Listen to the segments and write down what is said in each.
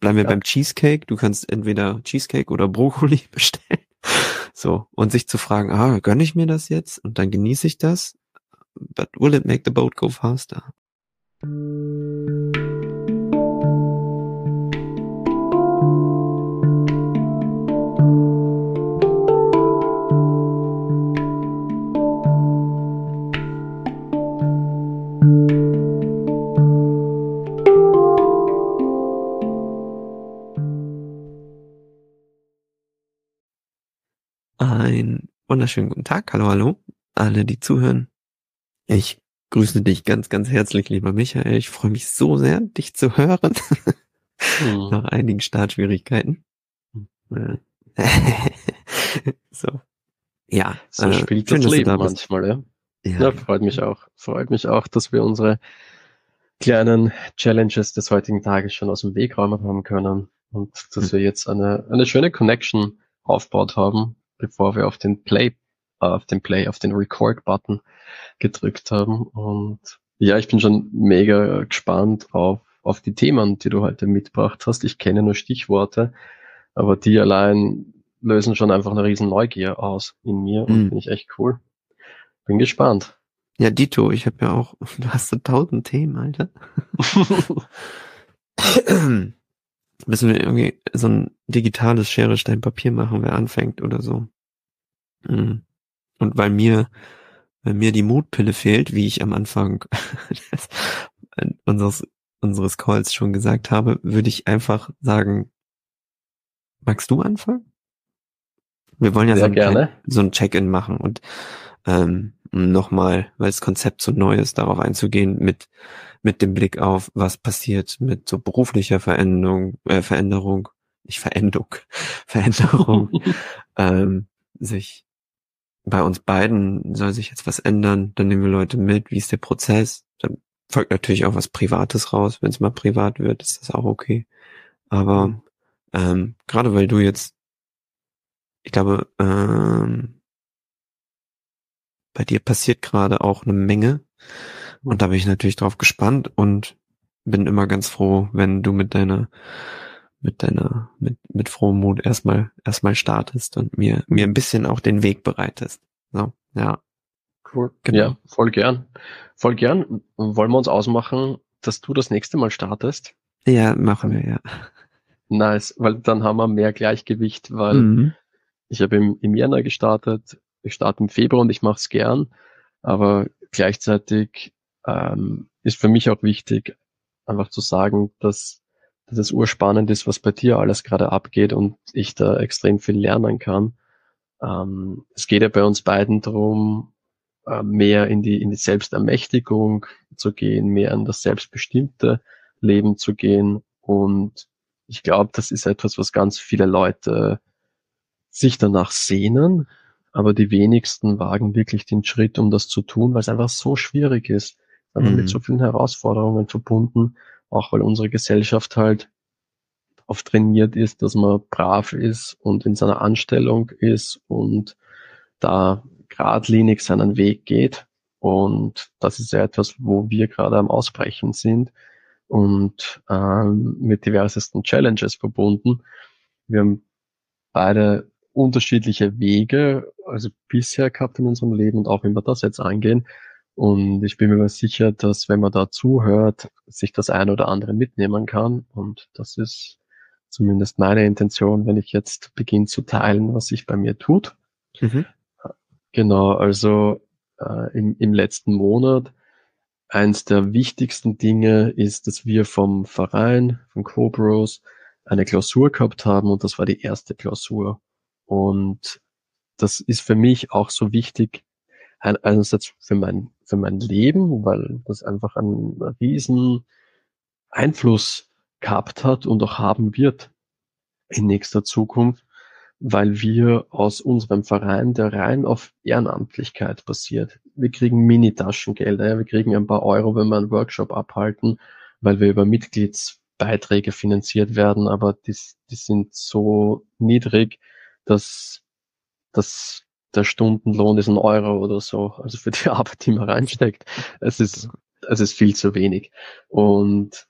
Bleiben wir ja. beim Cheesecake. Du kannst entweder Cheesecake oder Brokkoli bestellen. So. Und sich zu fragen, ah, gönne ich mir das jetzt? Und dann genieße ich das? But will it make the boat go faster? Wunderschönen guten Tag. Hallo, hallo. Alle, die zuhören. Ich grüße dich ganz, ganz herzlich, lieber Michael. Ich freue mich so sehr, dich zu hören. Hm. Nach einigen Startschwierigkeiten. Hm. so. Ja. So äh, spielt schön, das Leben manchmal, ja. ja. Ja, freut mich auch. Freut mich auch, dass wir unsere kleinen Challenges des heutigen Tages schon aus dem Weg räumen haben können und dass hm. wir jetzt eine, eine schöne Connection aufgebaut haben, bevor wir auf den Play, äh, auf den Play, auf den Record-Button gedrückt haben. Und ja, ich bin schon mega gespannt auf, auf die Themen, die du heute mitgebracht hast. Ich kenne nur Stichworte, aber die allein lösen schon einfach eine riesen Neugier aus in mir und mhm. finde ich echt cool. Bin gespannt. Ja, Dito, ich habe ja auch, du hast so tausend Themen, Alter. Müssen wir irgendwie so ein digitales Schere, Stein, Papier machen, wer anfängt oder so. Mhm. Und weil mir, weil mir die Mutpille fehlt, wie ich am Anfang unseres, unseres Calls schon gesagt habe, würde ich einfach sagen, magst du anfangen? Wir wollen ja so ein, so ein Check-in machen und ähm, nochmal, weil das Konzept so neu ist, darauf einzugehen mit mit dem Blick auf, was passiert mit so beruflicher Veränderung, äh, Veränderung, nicht Veränderung, Veränderung, ähm, sich bei uns beiden soll sich jetzt was ändern, dann nehmen wir Leute mit, wie ist der Prozess, dann folgt natürlich auch was Privates raus, wenn es mal privat wird, ist das auch okay. Aber mhm. ähm, gerade weil du jetzt, ich glaube, ähm, bei dir passiert gerade auch eine Menge und da bin ich natürlich drauf gespannt und bin immer ganz froh, wenn du mit deiner mit deiner mit mit frohem Mut erstmal erstmal startest und mir mir ein bisschen auch den Weg bereitest. So, ja. Cool. Genau. Ja, voll gern. Voll gern. Wollen wir uns ausmachen, dass du das nächste Mal startest? Ja, machen wir, ja. Nice, weil dann haben wir mehr Gleichgewicht, weil mhm. ich habe im, im Jänner gestartet, ich starte im Februar und ich mache es gern, aber gleichzeitig ähm, ist für mich auch wichtig, einfach zu sagen, dass, dass es urspannend ist, was bei dir alles gerade abgeht und ich da extrem viel lernen kann. Ähm, es geht ja bei uns beiden darum, äh, mehr in die, in die Selbstermächtigung zu gehen, mehr in das selbstbestimmte Leben zu gehen. Und ich glaube, das ist etwas, was ganz viele Leute sich danach sehnen, aber die wenigsten wagen wirklich den Schritt, um das zu tun, weil es einfach so schwierig ist aber mhm. mit so vielen Herausforderungen verbunden, auch weil unsere Gesellschaft halt oft trainiert ist, dass man brav ist und in seiner Anstellung ist und da geradlinig seinen Weg geht. Und das ist ja etwas, wo wir gerade am Ausbrechen sind und ähm, mit diversesten Challenges verbunden. Wir haben beide unterschiedliche Wege, also bisher gehabt in unserem Leben und auch wenn wir das jetzt angehen, und ich bin mir sicher, dass wenn man da zuhört, sich das ein oder andere mitnehmen kann. Und das ist zumindest meine Intention, wenn ich jetzt beginne zu teilen, was sich bei mir tut. Mhm. Genau, also äh, im, im letzten Monat eins der wichtigsten Dinge ist, dass wir vom Verein, von Cobros, eine Klausur gehabt haben und das war die erste Klausur. Und das ist für mich auch so wichtig, einerseits für mein, für mein Leben, weil das einfach einen riesen Einfluss gehabt hat und auch haben wird in nächster Zukunft, weil wir aus unserem Verein, der rein auf Ehrenamtlichkeit basiert, wir kriegen Mini-Taschengelder, ja, wir kriegen ein paar Euro, wenn wir einen Workshop abhalten, weil wir über Mitgliedsbeiträge finanziert werden, aber die, die sind so niedrig, dass, dass der Stundenlohn ist ein Euro oder so, also für die Arbeit, die man reinsteckt. Es ist, es ist viel zu wenig. Und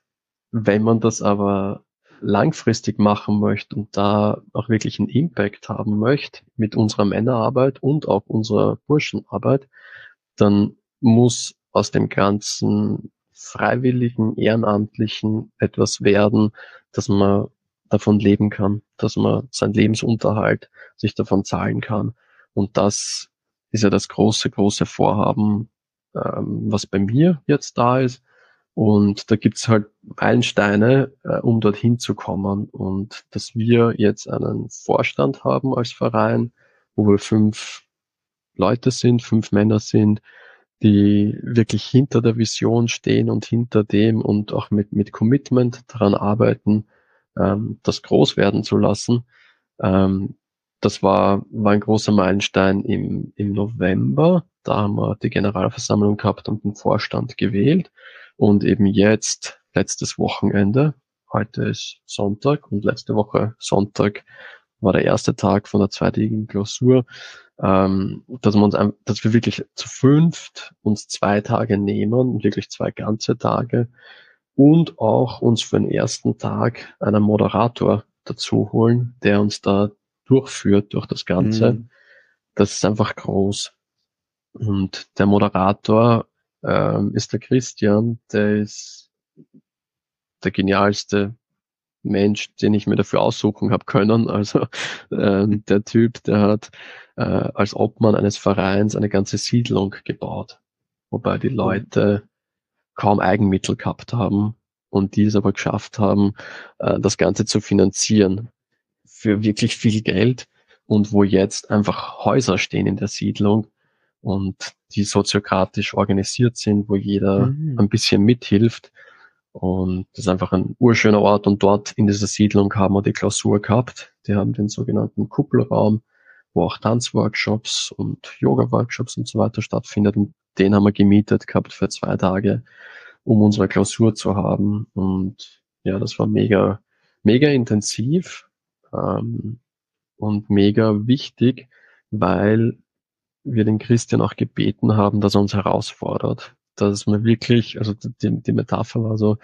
wenn man das aber langfristig machen möchte und da auch wirklich einen Impact haben möchte mit unserer Männerarbeit und auch unserer Burschenarbeit, dann muss aus dem ganzen freiwilligen, ehrenamtlichen etwas werden, dass man davon leben kann, dass man seinen Lebensunterhalt sich davon zahlen kann. Und das ist ja das große, große Vorhaben, ähm, was bei mir jetzt da ist. Und da gibt's halt Meilensteine, äh, um dorthin zu kommen. Und dass wir jetzt einen Vorstand haben als Verein, wo wir fünf Leute sind, fünf Männer sind, die wirklich hinter der Vision stehen und hinter dem und auch mit, mit Commitment daran arbeiten, ähm, das groß werden zu lassen. Ähm, das war, war ein großer Meilenstein im, im November. Da haben wir die Generalversammlung gehabt und den Vorstand gewählt. Und eben jetzt, letztes Wochenende, heute ist Sonntag und letzte Woche Sonntag war der erste Tag von der zweitägigen Klausur, ähm, dass, wir uns, dass wir wirklich zu fünft uns zwei Tage nehmen, wirklich zwei ganze Tage und auch uns für den ersten Tag einen Moderator dazu holen, der uns da durchführt durch das Ganze. Mhm. Das ist einfach groß. Und der Moderator ähm, ist der Christian, der ist der genialste Mensch, den ich mir dafür aussuchen habe können. Also äh, der Typ, der hat äh, als Obmann eines Vereins eine ganze Siedlung gebaut, wobei die Leute kaum Eigenmittel gehabt haben und die es aber geschafft haben, äh, das Ganze zu finanzieren für wirklich viel Geld und wo jetzt einfach Häuser stehen in der Siedlung und die soziokratisch organisiert sind, wo jeder mhm. ein bisschen mithilft und das ist einfach ein urschöner Ort. Und dort in dieser Siedlung haben wir die Klausur gehabt. Die haben den sogenannten Kuppelraum, wo auch Tanzworkshops und Yoga-Workshops und so weiter stattfindet. Und den haben wir gemietet gehabt für zwei Tage, um unsere Klausur zu haben. Und ja, das war mega, mega intensiv ähm, und mega wichtig, weil wir den Christian auch gebeten haben, dass er uns herausfordert. Dass man wirklich, also die, die Metapher war so,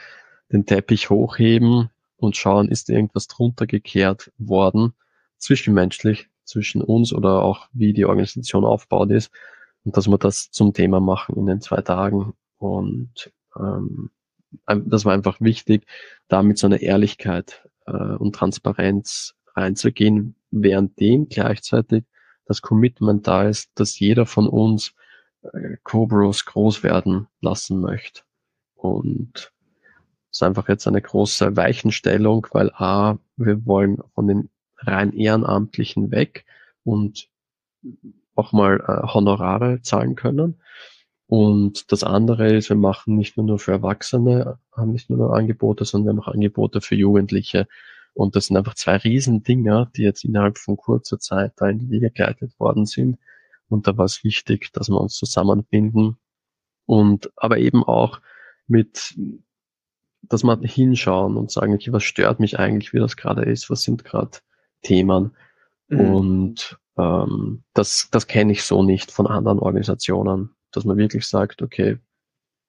den Teppich hochheben und schauen, ist irgendwas drunter gekehrt worden, zwischenmenschlich, zwischen uns oder auch wie die Organisation aufgebaut ist. Und dass wir das zum Thema machen in den zwei Tagen. Und ähm, das war einfach wichtig, da mit so einer Ehrlichkeit äh, und Transparenz reinzugehen, währenddem gleichzeitig das Commitment da ist, dass jeder von uns Cobros groß werden lassen möchte. Und es ist einfach jetzt eine große Weichenstellung, weil A, wir wollen von den rein Ehrenamtlichen weg und auch mal äh, Honorare zahlen können. Und das andere ist, wir machen nicht nur, nur für Erwachsene, haben nicht nur, nur Angebote, sondern wir auch Angebote für Jugendliche. Und das sind einfach zwei Riesendinger, die jetzt innerhalb von kurzer Zeit da in die Wege geleitet worden sind. Und da war es wichtig, dass wir uns zusammenfinden und aber eben auch mit, dass man hinschauen und sagen, okay, was stört mich eigentlich, wie das gerade ist, was sind gerade Themen. Mhm. Und ähm, das, das kenne ich so nicht von anderen Organisationen, dass man wirklich sagt, okay,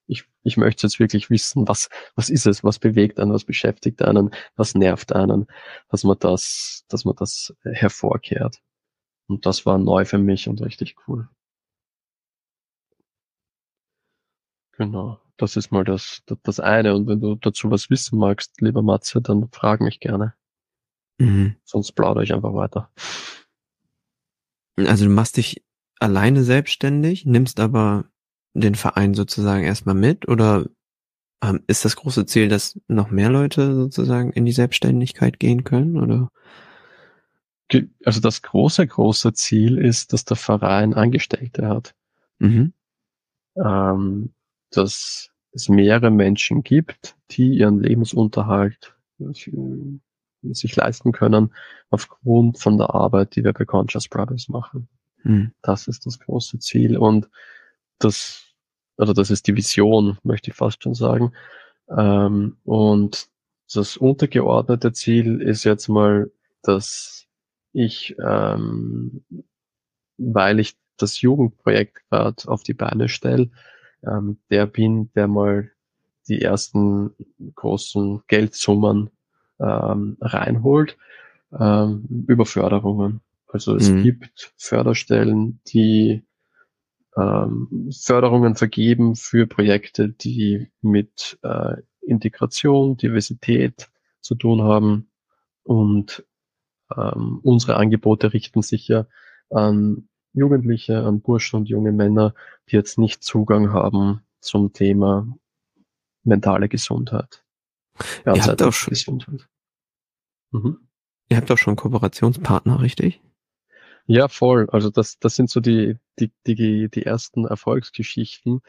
ich, ich möchte jetzt wirklich wissen, was, was ist es, was bewegt einen, was beschäftigt einen, was nervt einen, dass man das, dass man das hervorkehrt. Und das war neu für mich und richtig cool. Genau, das ist mal das, das eine. Und wenn du dazu was wissen magst, lieber Matze, dann frag mich gerne. Mhm. Sonst plaudere ich einfach weiter. Also du machst dich alleine selbstständig, nimmst aber den Verein sozusagen erstmal mit oder ähm, ist das große Ziel, dass noch mehr Leute sozusagen in die Selbstständigkeit gehen können oder? also das große, große Ziel ist, dass der Verein Angestellte hat. Mhm. Ähm, dass es mehrere Menschen gibt, die ihren Lebensunterhalt sich leisten können aufgrund von der Arbeit, die wir bei Conscious Brothers machen. Mhm. Das ist das große Ziel und das, also das ist die Vision, möchte ich fast schon sagen. Ähm, und das untergeordnete Ziel ist jetzt mal, dass ich, ähm, weil ich das Jugendprojekt gerade auf die Beine stelle, ähm, der bin, der mal die ersten großen Geldsummen ähm, reinholt ähm, über Förderungen. Also es mhm. gibt Förderstellen, die ähm, Förderungen vergeben für Projekte, die mit äh, Integration, Diversität zu tun haben. Und ähm, unsere Angebote richten sich ja an Jugendliche, an Burschen und junge Männer, die jetzt nicht Zugang haben zum Thema mentale Gesundheit. Ja, ihr habt auch schon, Gesundheit. Mhm. Ihr habt auch schon Kooperationspartner, richtig? Ja, voll. Also das, das sind so die, die, die, die ersten Erfolgsgeschichten.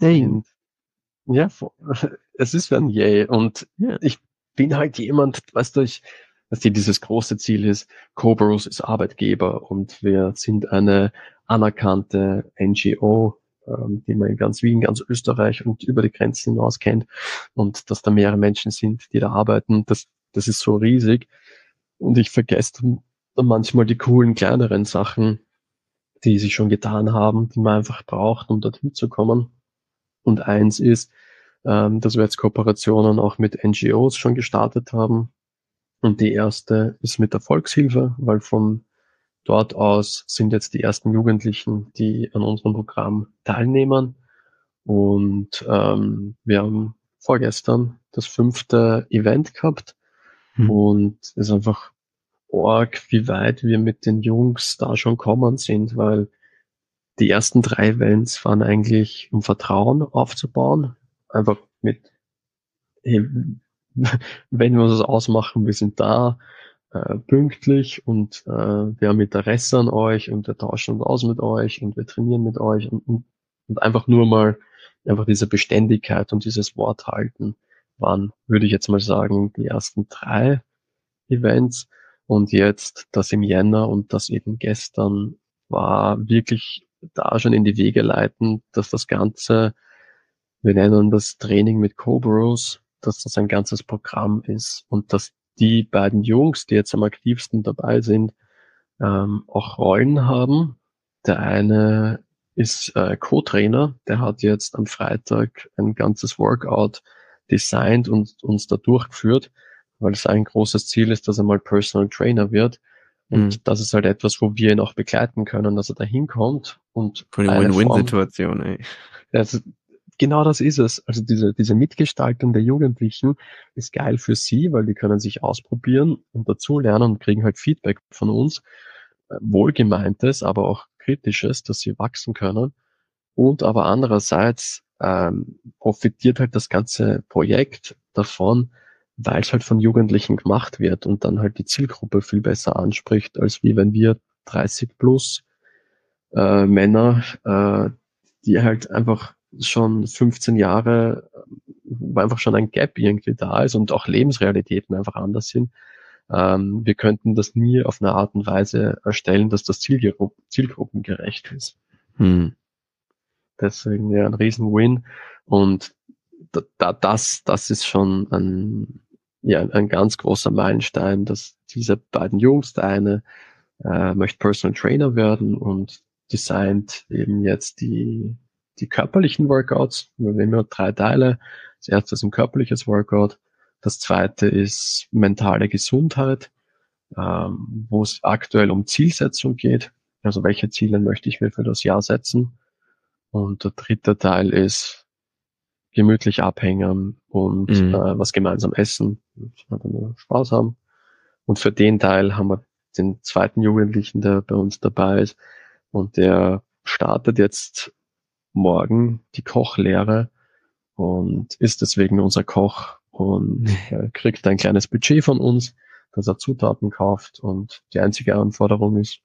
Hey. Und, ja, es ist ein Yay. Und ja. ich bin halt jemand, weißt du, ich, dass die dieses große Ziel ist, Cobros ist Arbeitgeber und wir sind eine anerkannte NGO, ähm, die man in ganz Wien, ganz Österreich und über die Grenzen hinaus kennt und dass da mehrere Menschen sind, die da arbeiten, das, das ist so riesig und ich vergesse manchmal die coolen kleineren Sachen, die sich schon getan haben, die man einfach braucht, um dorthin zu kommen. Und eins ist, ähm, dass wir jetzt Kooperationen auch mit NGOs schon gestartet haben. Und die erste ist mit der Volkshilfe, weil von dort aus sind jetzt die ersten Jugendlichen, die an unserem Programm teilnehmen. Und ähm, wir haben vorgestern das fünfte Event gehabt. Mhm. Und es ist einfach arg, wie weit wir mit den Jungs da schon kommen sind, weil die ersten drei Events waren eigentlich, um Vertrauen aufzubauen. Einfach mit, hey, wenn wir uns ausmachen, wir sind da, äh, pünktlich und äh, wir haben Interesse an euch und wir tauschen uns aus mit euch und wir trainieren mit euch und, und, und einfach nur mal einfach diese Beständigkeit und dieses Wort halten waren, würde ich jetzt mal sagen, die ersten drei Events. Und jetzt das im Jänner und das eben gestern war wirklich da schon in die Wege leiten, dass das Ganze, wir nennen das Training mit Cobros, dass das ein ganzes Programm ist und dass die beiden Jungs, die jetzt am aktivsten dabei sind, ähm, auch Rollen haben. Der eine ist äh, Co-Trainer, der hat jetzt am Freitag ein ganzes Workout designt und uns da durchgeführt weil es ein großes Ziel ist, dass er mal Personal Trainer wird. Und mhm. das ist halt etwas, wo wir ihn auch begleiten können, dass er da hinkommt und von der Win-Win-Situation, ey. Also, genau das ist es. Also diese, diese Mitgestaltung der Jugendlichen ist geil für sie, weil die können sich ausprobieren und dazulernen und kriegen halt Feedback von uns. Äh, wohlgemeintes, aber auch kritisches, dass sie wachsen können. Und aber andererseits ähm, profitiert halt das ganze Projekt davon, weil es halt von Jugendlichen gemacht wird und dann halt die Zielgruppe viel besser anspricht, als wie wenn wir 30 plus äh, Männer, äh, die halt einfach schon 15 Jahre, wo einfach schon ein Gap irgendwie da ist und auch Lebensrealitäten einfach anders sind. Ähm, wir könnten das nie auf eine Art und Weise erstellen, dass das Zielgru zielgruppengerecht ist. Hm. Deswegen ja ein Riesen-Win. Und da, das, das ist schon ein, ja, ein ganz großer Meilenstein, dass diese beiden Jungs, der eine äh, möchte Personal Trainer werden und designt eben jetzt die, die körperlichen Workouts. Wir nehmen ja drei Teile. Das erste ist ein körperliches Workout. Das zweite ist mentale Gesundheit, ähm, wo es aktuell um Zielsetzung geht. Also welche Ziele möchte ich mir für das Jahr setzen? Und der dritte Teil ist gemütlich abhängen und mhm. äh, was gemeinsam essen und Spaß haben. Und für den Teil haben wir den zweiten Jugendlichen, der bei uns dabei ist und der startet jetzt morgen die Kochlehre und ist deswegen unser Koch und er kriegt ein kleines Budget von uns, dass er Zutaten kauft und die einzige Anforderung ist,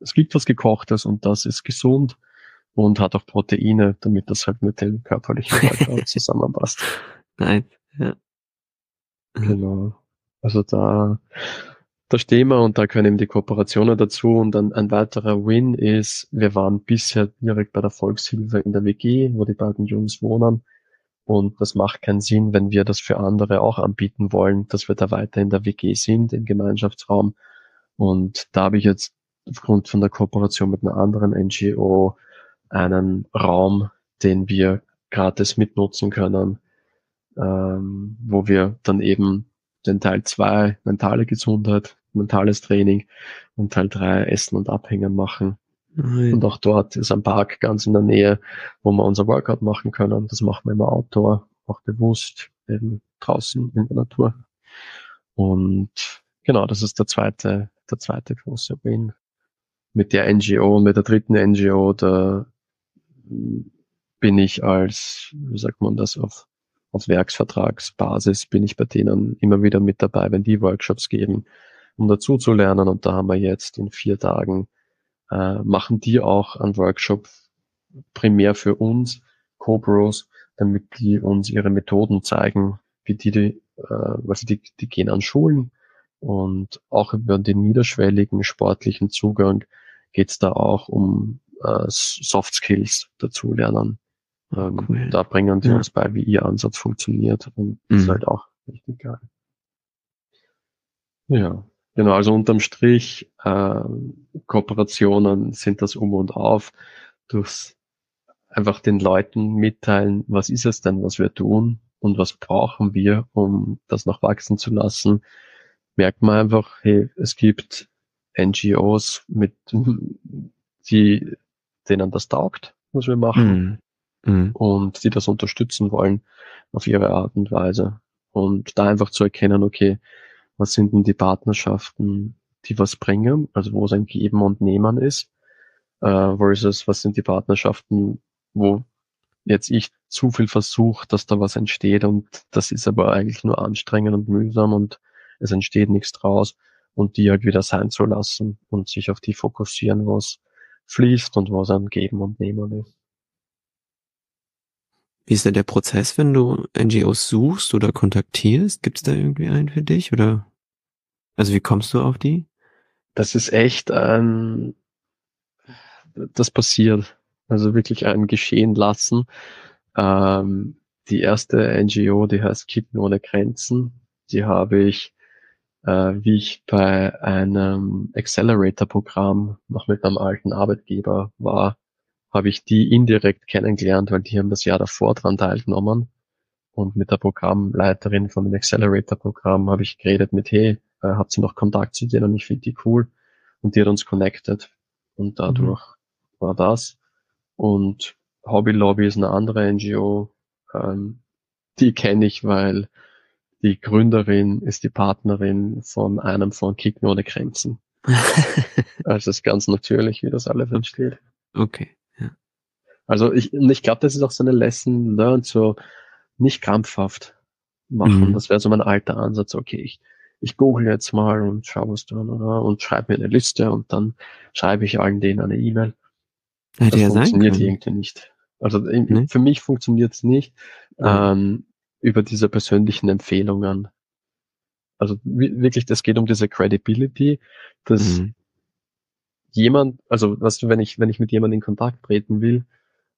es gibt was gekochtes und das ist gesund und hat auch Proteine, damit das halt mit dem körperlichen Workout zusammenpasst. Nein, ja. Genau. Also da, da stehen wir und da können eben die Kooperationen dazu und dann ein weiterer Win ist, wir waren bisher direkt bei der Volkshilfe in der WG, wo die beiden Jungs wohnen und das macht keinen Sinn, wenn wir das für andere auch anbieten wollen, dass wir da weiter in der WG sind, im Gemeinschaftsraum und da habe ich jetzt aufgrund von der Kooperation mit einer anderen NGO einen Raum, den wir gratis mitnutzen können, ähm, wo wir dann eben den Teil zwei mentale Gesundheit, mentales Training und Teil drei Essen und Abhängen machen. Nein. Und auch dort ist ein Park ganz in der Nähe, wo wir unser Workout machen können. Das machen wir im Outdoor, auch bewusst, eben draußen in der Natur. Und genau, das ist der zweite, der zweite große Win. Mit der NGO, mit der dritten NGO, da bin ich als, wie sagt man das, auf, auf Werksvertragsbasis bin ich bei denen immer wieder mit dabei, wenn die Workshops geben, um dazu zu lernen. Und da haben wir jetzt in vier Tagen, äh, machen die auch einen Workshop primär für uns, Co-Bros, damit die uns ihre Methoden zeigen, wie die, die äh, also die, die gehen an Schulen und auch über den niederschwelligen sportlichen Zugang geht es da auch um äh, Soft Skills dazu lernen. Ähm, cool. Da bringen die ja. uns bei, wie ihr Ansatz funktioniert und mhm. ist halt auch richtig geil. Ja, genau, also unterm Strich, äh, Kooperationen sind das um und auf, durchs einfach den Leuten mitteilen, was ist es denn, was wir tun und was brauchen wir, um das noch wachsen zu lassen, merkt man einfach, hey, es gibt NGOs mit, die, denen das taugt, was wir machen. Mhm mhm. und die das unterstützen wollen auf ihre Art und Weise. Und da einfach zu erkennen, okay, was sind denn die Partnerschaften, die was bringen, also wo es ein Geben und Nehmen ist, äh, versus was sind die Partnerschaften, wo jetzt ich zu viel versuche, dass da was entsteht und das ist aber eigentlich nur anstrengend und mühsam und es entsteht nichts draus und die halt wieder sein zu lassen und sich auf die fokussieren, was fließt und was ein Geben und Nehmen ist. Wie ist denn der Prozess, wenn du NGOs suchst oder kontaktierst? Gibt es da irgendwie einen für dich oder? Also wie kommst du auf die? Das ist echt ein, das passiert. Also wirklich ein Geschehen lassen. Ähm, die erste NGO, die heißt Kippen ohne Grenzen. Die habe ich, äh, wie ich bei einem Accelerator-Programm noch mit einem alten Arbeitgeber war, habe ich die indirekt kennengelernt, weil die haben das Jahr davor dran teilgenommen. Und mit der Programmleiterin von dem Accelerator-Programm habe ich geredet mit, hey, äh, habt ihr noch Kontakt zu denen? Ich finde die cool. Und die hat uns connected. Und dadurch mhm. war das. Und Hobby Lobby ist eine andere NGO. Ähm, die kenne ich, weil die Gründerin ist die Partnerin von einem von Kicken ohne Grenzen. also ist ganz natürlich, wie das alles entsteht. Okay. Also ich, ich glaube, das ist auch so eine Lesson learned, so nicht krampfhaft machen. Mhm. Das wäre so mein alter Ansatz. Okay, ich, ich google jetzt mal und schaue was dann oder, und schreibe mir eine Liste und dann schreibe ich allen denen eine E-Mail. Das ja funktioniert irgendwie nicht. Also nee. für mich funktioniert es nicht ähm, über diese persönlichen Empfehlungen. Also wirklich, das geht um diese Credibility, dass mhm. jemand, also was du, wenn ich, wenn ich mit jemandem in Kontakt treten will,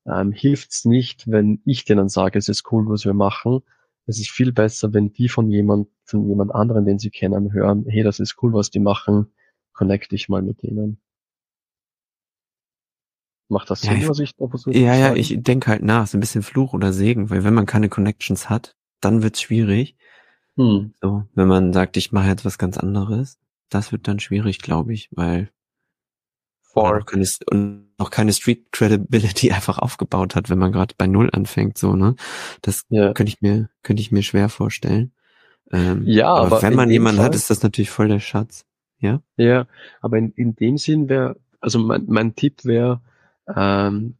ähm, hilft's nicht, wenn ich denen sage, es ist cool, was wir machen. Es ist viel besser, wenn die von jemand, von jemand anderen, den sie kennen, hören, hey, das ist cool, was die machen, connect dich mal mit denen. Macht das Sinn, ja, was ich da versuche Ja, ja, ich denke halt nach, so ein bisschen Fluch oder Segen, weil wenn man keine Connections hat, dann wird's schwierig. Hm. So, wenn man sagt, ich mache jetzt was ganz anderes, das wird dann schwierig, glaube ich, weil. Noch keine, und noch keine Street Credibility einfach aufgebaut hat, wenn man gerade bei Null anfängt, so, ne? Das ja. könnte ich mir, könnte ich mir schwer vorstellen. Ähm, ja, aber, aber wenn man jemanden Fall, hat, ist das natürlich voll der Schatz. Ja? Ja, aber in, in dem Sinn wäre, also mein, mein Tipp wäre, ähm,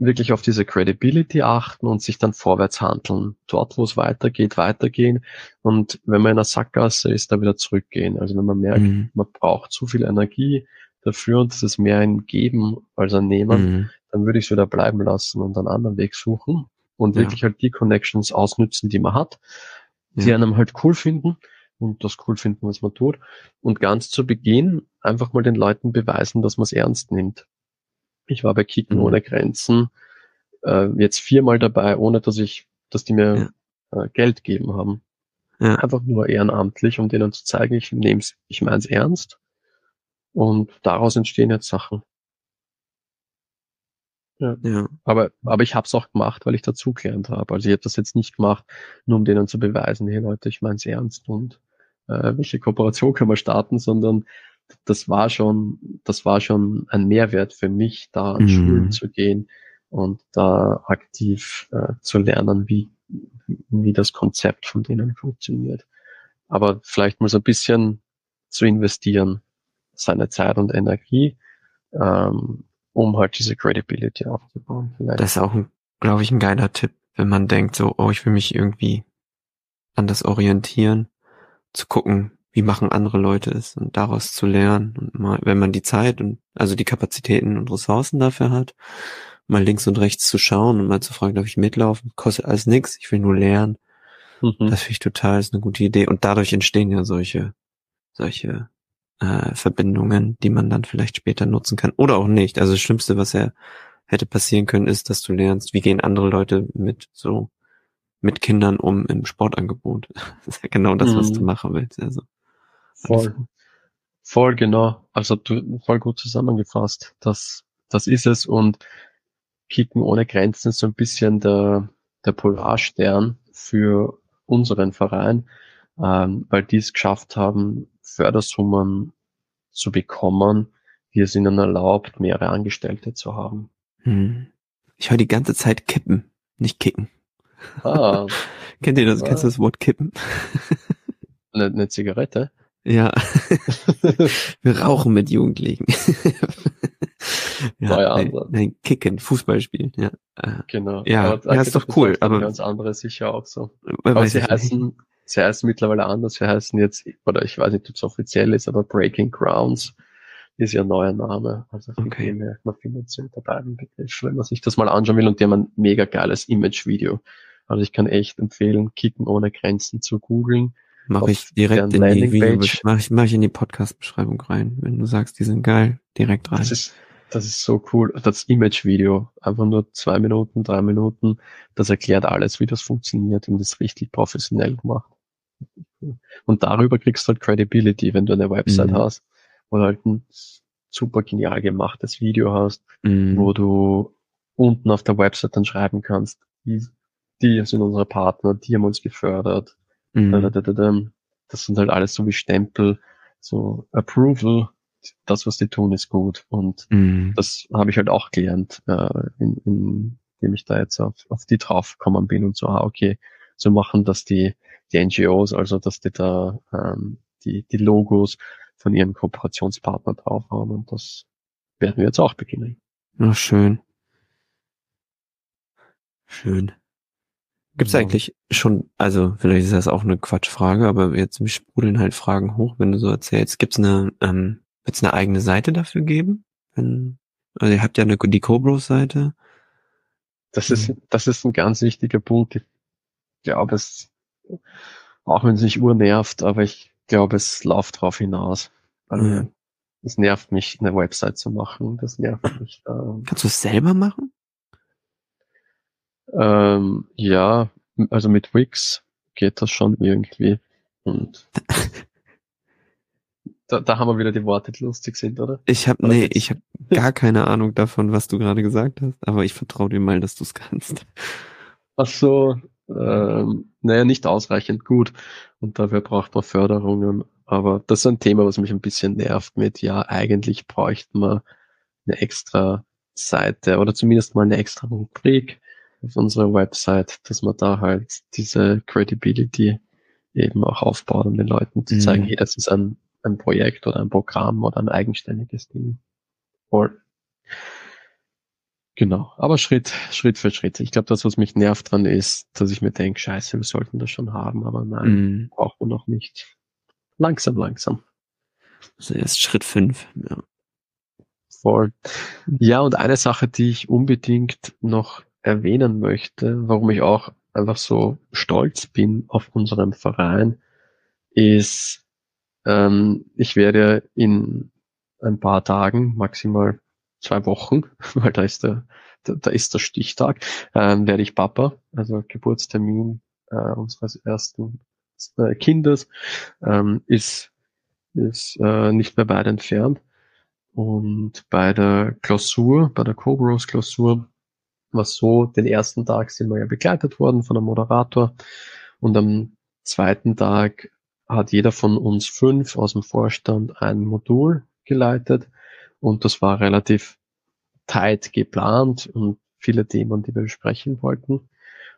wirklich auf diese Credibility achten und sich dann vorwärts handeln. Dort, wo es weitergeht, weitergehen. Und wenn man in einer Sackgasse ist, da wieder zurückgehen. Also wenn man merkt, mhm. man braucht zu viel Energie, dafür und es ist mehr ein Geben als ein Nehmen, mhm. dann würde ich es wieder bleiben lassen und einen anderen Weg suchen und ja. wirklich halt die Connections ausnützen, die man hat, die ja. einem halt cool finden und das cool finden, was man tut. Und ganz zu Beginn einfach mal den Leuten beweisen, dass man es ernst nimmt. Ich war bei Kicken mhm. ohne Grenzen äh, jetzt viermal dabei, ohne dass ich, dass die mir ja. äh, Geld geben haben. Ja. Einfach nur ehrenamtlich, um denen zu zeigen, ich nehme es, ich meine es ernst und daraus entstehen jetzt Sachen. Ja. ja. Aber, aber ich habe es auch gemacht, weil ich dazugelernt habe. Also ich habe das jetzt nicht gemacht, nur um denen zu beweisen, hey Leute, ich meine es ernst und äh, welche Kooperation können wir starten, sondern das war schon, das war schon ein Mehrwert für mich, da an mhm. Schulen zu gehen und da aktiv äh, zu lernen, wie, wie das Konzept von denen funktioniert. Aber vielleicht muss ein bisschen zu investieren, seine Zeit und Energie, ähm, um halt diese Credibility aufzubauen. Vielleicht. Das ist auch, glaube ich, ein geiler Tipp, wenn man denkt so, oh, ich will mich irgendwie anders orientieren, zu gucken, wie machen andere Leute es und daraus zu lernen und mal, wenn man die Zeit und also die Kapazitäten und Ressourcen dafür hat, mal links und rechts zu schauen und mal zu fragen, darf ich mitlaufen? Kostet alles nichts, ich will nur lernen. Mhm. Das finde ich total, ist eine gute Idee. Und dadurch entstehen ja solche, solche äh, Verbindungen, die man dann vielleicht später nutzen kann. Oder auch nicht. Also das Schlimmste, was ja hätte passieren können, ist, dass du lernst, wie gehen andere Leute mit so mit Kindern um im Sportangebot. Das ist ja genau das, was du mhm. machen willst. Also. Voll. Voll, genau. Also du, voll gut zusammengefasst. Das, das ist es und Kicken ohne Grenzen ist so ein bisschen der, der Polarstern für unseren Verein, ähm, weil die es geschafft haben, Fördersummen zu bekommen, die es ihnen erlaubt, mehrere Angestellte zu haben. Hm. Ich höre die ganze Zeit kippen, nicht kicken. Ah. Kennt ihr das? Ah. Kennst du das Wort kippen? Eine, eine Zigarette? Ja. Wir rauchen mit Jugendlichen. ja, Neuer nein, nein, kicken, Fußball spielen, ja. Äh, genau. Ja, aber, ja ist doch cool. Aber ganz andere sicher auch so. Aber sie heißen, nicht. sie heißen mittlerweile anders. Sie heißen jetzt, oder ich weiß nicht, ob es offiziell ist, aber Breaking Grounds ist ja neuer Name. Also von okay. dem her, man findet sie unter beiden Begriffen, wenn man sich das mal anschauen will. Und die haben ein mega geiles Image-Video. Also ich kann echt empfehlen, Kicken ohne Grenzen zu googeln. Mache ich direkt in die Video, mach ich, mach ich in die Podcast-Beschreibung rein. Wenn du sagst, die sind geil, direkt rein. Das ist, das ist so cool. Das Image-Video, einfach nur zwei Minuten, drei Minuten, das erklärt alles, wie das funktioniert und das richtig professionell gemacht. Und darüber kriegst du halt Credibility, wenn du eine Website mhm. hast, wo du halt ein super genial gemachtes Video hast, mhm. wo du unten auf der Website dann schreiben kannst, die, die sind unsere Partner, die haben uns gefördert, Mhm. Das sind halt alles so wie Stempel, so Approval, das, was die tun, ist gut. Und mhm. das habe ich halt auch gelernt, äh, in, in, indem ich da jetzt auf, auf die draufgekommen bin und so, ah, okay, so machen das die, die NGOs, also dass die da ähm, die, die Logos von ihren Kooperationspartnern drauf haben und das werden wir jetzt auch beginnen. Na, schön. Schön. Gibt's ja. eigentlich schon, also vielleicht ist das auch eine Quatschfrage, aber jetzt sprudeln halt Fragen hoch, wenn du so erzählst. Gibt's eine, ähm, wird's eine eigene Seite dafür geben? Wenn, also ihr habt ja eine, die Cobros-Seite. Das ist, das ist ein ganz wichtiger Punkt. Ich glaube, es, auch wenn es nicht urnervt, aber ich glaube, es läuft drauf hinaus. Also, mhm. Es nervt mich, eine Website zu machen. Das nervt mich. Ähm, Kannst du es selber machen? Ähm, ja, also mit Wix geht das schon irgendwie. Und da, da haben wir wieder die Worte, die lustig sind, oder? Ich habe nee, ich habe gar keine Ahnung davon, was du gerade gesagt hast, aber ich vertraue dir mal, dass du es kannst. Ach so, ähm, naja, nicht ausreichend gut. Und dafür braucht man Förderungen. Aber das ist ein Thema, was mich ein bisschen nervt mit, ja, eigentlich bräuchte man eine extra Seite oder zumindest mal eine extra Rubrik, auf unserer Website, dass man da halt diese Credibility eben auch aufbaut, um den Leuten zu zeigen, mhm. hey, das ist ein, ein Projekt oder ein Programm oder ein eigenständiges Ding. Voll. Genau, aber Schritt, Schritt für Schritt. Ich glaube, das, was mich nervt dran ist, dass ich mir denke, scheiße, wir sollten das schon haben, aber nein, mhm. brauchen wir noch nicht. Langsam, langsam. Also erst Schritt fünf. Ja. Voll. Ja, und eine Sache, die ich unbedingt noch erwähnen möchte, warum ich auch einfach so stolz bin auf unseren Verein, ist, ähm, ich werde in ein paar Tagen, maximal zwei Wochen, weil da ist der, da, da ist der Stichtag, ähm, werde ich Papa, also Geburtstermin äh, unseres ersten äh, Kindes ähm, ist, ist äh, nicht mehr weit entfernt. Und bei der Klausur, bei der Cobros Klausur, was so, den ersten Tag sind wir ja begleitet worden von einem Moderator und am zweiten Tag hat jeder von uns fünf aus dem Vorstand ein Modul geleitet und das war relativ tight geplant und viele Themen, die wir besprechen wollten.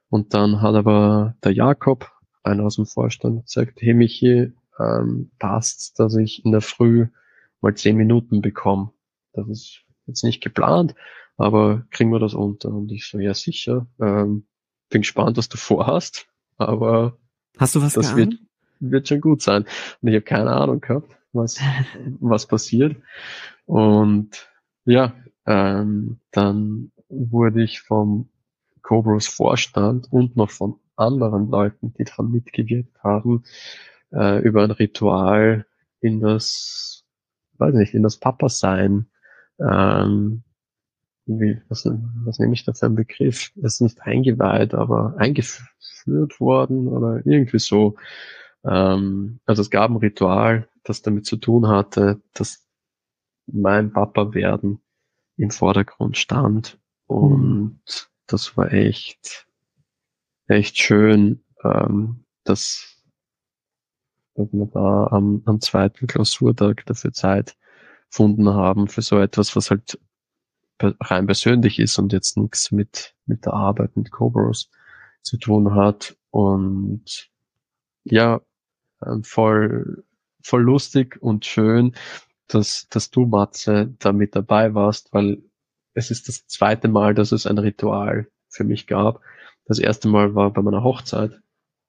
Und dann hat aber der Jakob, einer aus dem Vorstand, gesagt, hey Michi, ähm, passt, dass ich in der Früh mal zehn Minuten bekomme. Das ist jetzt nicht geplant, aber kriegen wir das unter? Und ich so, ja sicher. Ähm, bin gespannt, was du vorhast, aber Hast du was das wird, wird schon gut sein. Und ich habe keine Ahnung gehabt, was, was passiert. Und ja, ähm, dann wurde ich vom Cobros Vorstand und noch von anderen Leuten, die daran mitgewirkt haben, äh, über ein Ritual in das, weiß nicht, in das Papa-Sein, ähm, wie, was, was nehme ich da für einen Begriff? Es ist nicht eingeweiht, aber eingeführt worden oder irgendwie so. Ähm, also es gab ein Ritual, das damit zu tun hatte, dass mein Papa werden im Vordergrund stand. Und das war echt, echt schön, ähm, dass, dass wir da am, am zweiten Klausurtag dafür Zeit gefunden haben für so etwas, was halt rein persönlich ist und jetzt nichts mit, mit der Arbeit mit Cobros zu tun hat. Und ja, ähm, voll, voll lustig und schön, dass, dass du, Matze, da mit dabei warst, weil es ist das zweite Mal, dass es ein Ritual für mich gab. Das erste Mal war bei meiner Hochzeit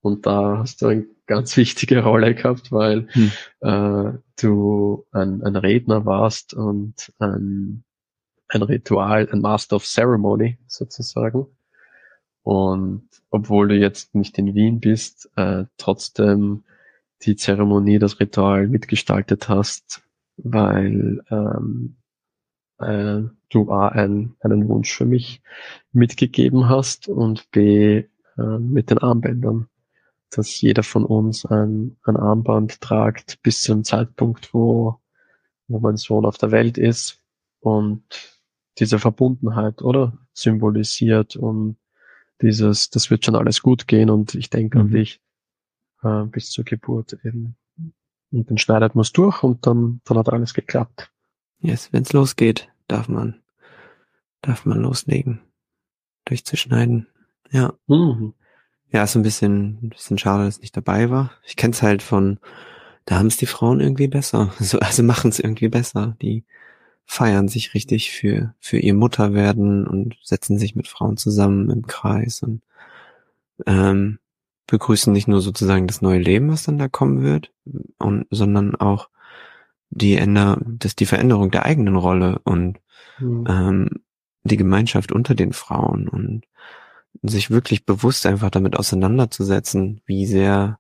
und da hast du eine ganz wichtige Rolle gehabt, weil hm. äh, du ein, ein Redner warst und ein, ein Ritual, ein Master of Ceremony sozusagen. Und obwohl du jetzt nicht in Wien bist, äh, trotzdem die Zeremonie, das Ritual mitgestaltet hast, weil ähm, äh, du A, ein, einen Wunsch für mich mitgegeben hast und B, äh, mit den Armbändern, dass jeder von uns ein, ein Armband tragt bis zum Zeitpunkt, wo, wo mein Sohn auf der Welt ist und diese Verbundenheit, oder? Symbolisiert und dieses, das wird schon alles gut gehen und ich denke mhm. an dich äh, bis zur Geburt eben. Und dann schneidet man es durch und dann, dann hat alles geklappt. Yes, wenn es losgeht, darf man, darf man loslegen. Durchzuschneiden. Ja. Mhm. Ja, ist ein bisschen, ein bisschen schade, dass ich nicht dabei war. Ich kenn's halt von, da haben es die Frauen irgendwie besser. Also, also machen es irgendwie besser. Die feiern sich richtig für, für ihr Mutterwerden und setzen sich mit Frauen zusammen im Kreis und ähm, begrüßen nicht nur sozusagen das neue Leben, was dann da kommen wird, und, sondern auch die Änder, das, die Veränderung der eigenen Rolle und mhm. ähm, die Gemeinschaft unter den Frauen und sich wirklich bewusst einfach damit auseinanderzusetzen, wie sehr,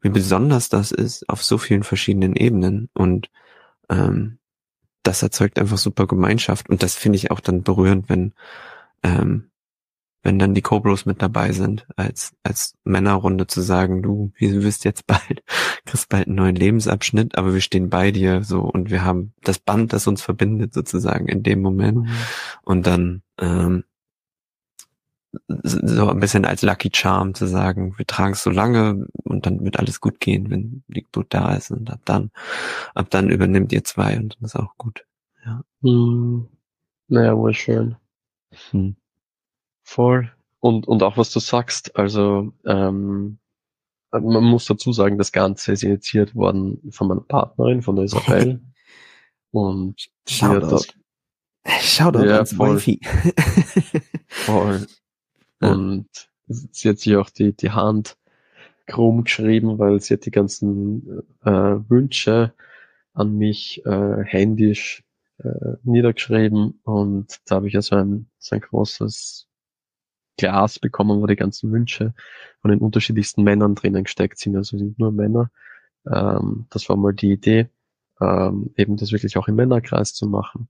wie besonders das ist auf so vielen verschiedenen Ebenen und ähm, das erzeugt einfach super Gemeinschaft und das finde ich auch dann berührend, wenn ähm, wenn dann die Cobros mit dabei sind, als, als Männerrunde zu sagen, du, du wirst jetzt bald, kriegst bald einen neuen Lebensabschnitt, aber wir stehen bei dir so und wir haben das Band, das uns verbindet sozusagen in dem Moment. Mhm. Und dann ähm, so ein bisschen als Lucky Charm zu sagen, wir tragen es so lange und dann wird alles gut gehen, wenn die Geburt da ist und ab dann, ab dann übernimmt ihr zwei und dann ist auch gut. Ja. Mhm. Naja, wohl schön. Hm. Voll. Und, und auch was du sagst, also ähm, man muss dazu sagen, das Ganze ist initiiert worden von meiner Partnerin, von der Isabel. und Shoutout. Shoutout ja, ans voll, voll. Und sie hat sich auch die, die Hand krumm geschrieben, weil sie hat die ganzen äh, Wünsche an mich äh, händisch äh, niedergeschrieben und da habe ich ja so ein, so ein großes Glas bekommen, wo die ganzen Wünsche von den unterschiedlichsten Männern drinnen gesteckt sind. Also sind nur Männer. Ähm, das war mal die Idee, ähm, eben das wirklich auch im Männerkreis zu machen.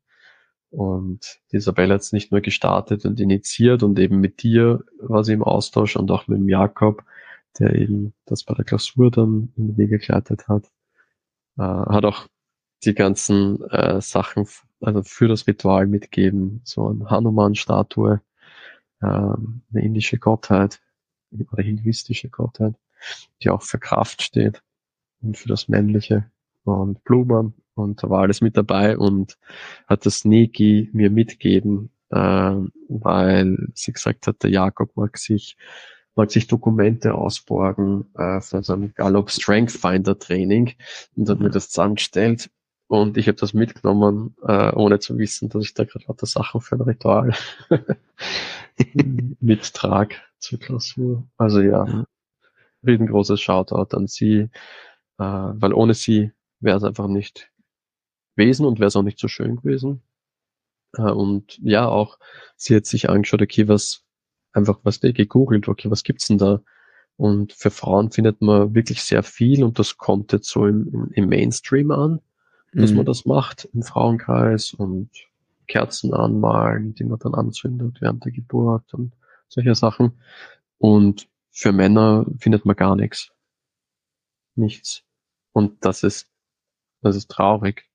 Und die Isabelle hat es nicht nur gestartet und initiiert und eben mit dir war sie im Austausch und auch mit dem Jakob, der eben das bei der Klausur dann in die Wege geleitet hat. Äh, hat auch die ganzen äh, Sachen also für das Ritual mitgeben, so eine Hanuman-Statue, ähm, eine indische Gottheit oder hinduistische Gottheit, die auch für Kraft steht. und für das Männliche und Blumen und da war alles mit dabei und hat das Niki mir mitgeben, äh, weil sie gesagt hat, der Jakob mag sich mag sich Dokumente ausborgen äh, für so ein Gallup Strength Finder Training und hat mir das zusammengestellt und ich habe das mitgenommen, äh, ohne zu wissen, dass ich da gerade lauter Sachen für ein Ritual mittrag zur Klausur. Also ja, riesengroßes Shoutout an sie, äh, weil ohne sie wäre es einfach nicht gewesen und wäre es auch nicht so schön gewesen. Äh, und ja, auch sie hat sich angeschaut, okay, was einfach was der gegoogelt, okay, was gibt's denn da? Und für Frauen findet man wirklich sehr viel und das kommt jetzt so im, im Mainstream an, dass mhm. man das macht im Frauenkreis und Kerzen anmalen, die man dann anzündet während der Geburt und solche Sachen. Und für Männer findet man gar nichts. Nichts. Und das ist, das ist traurig,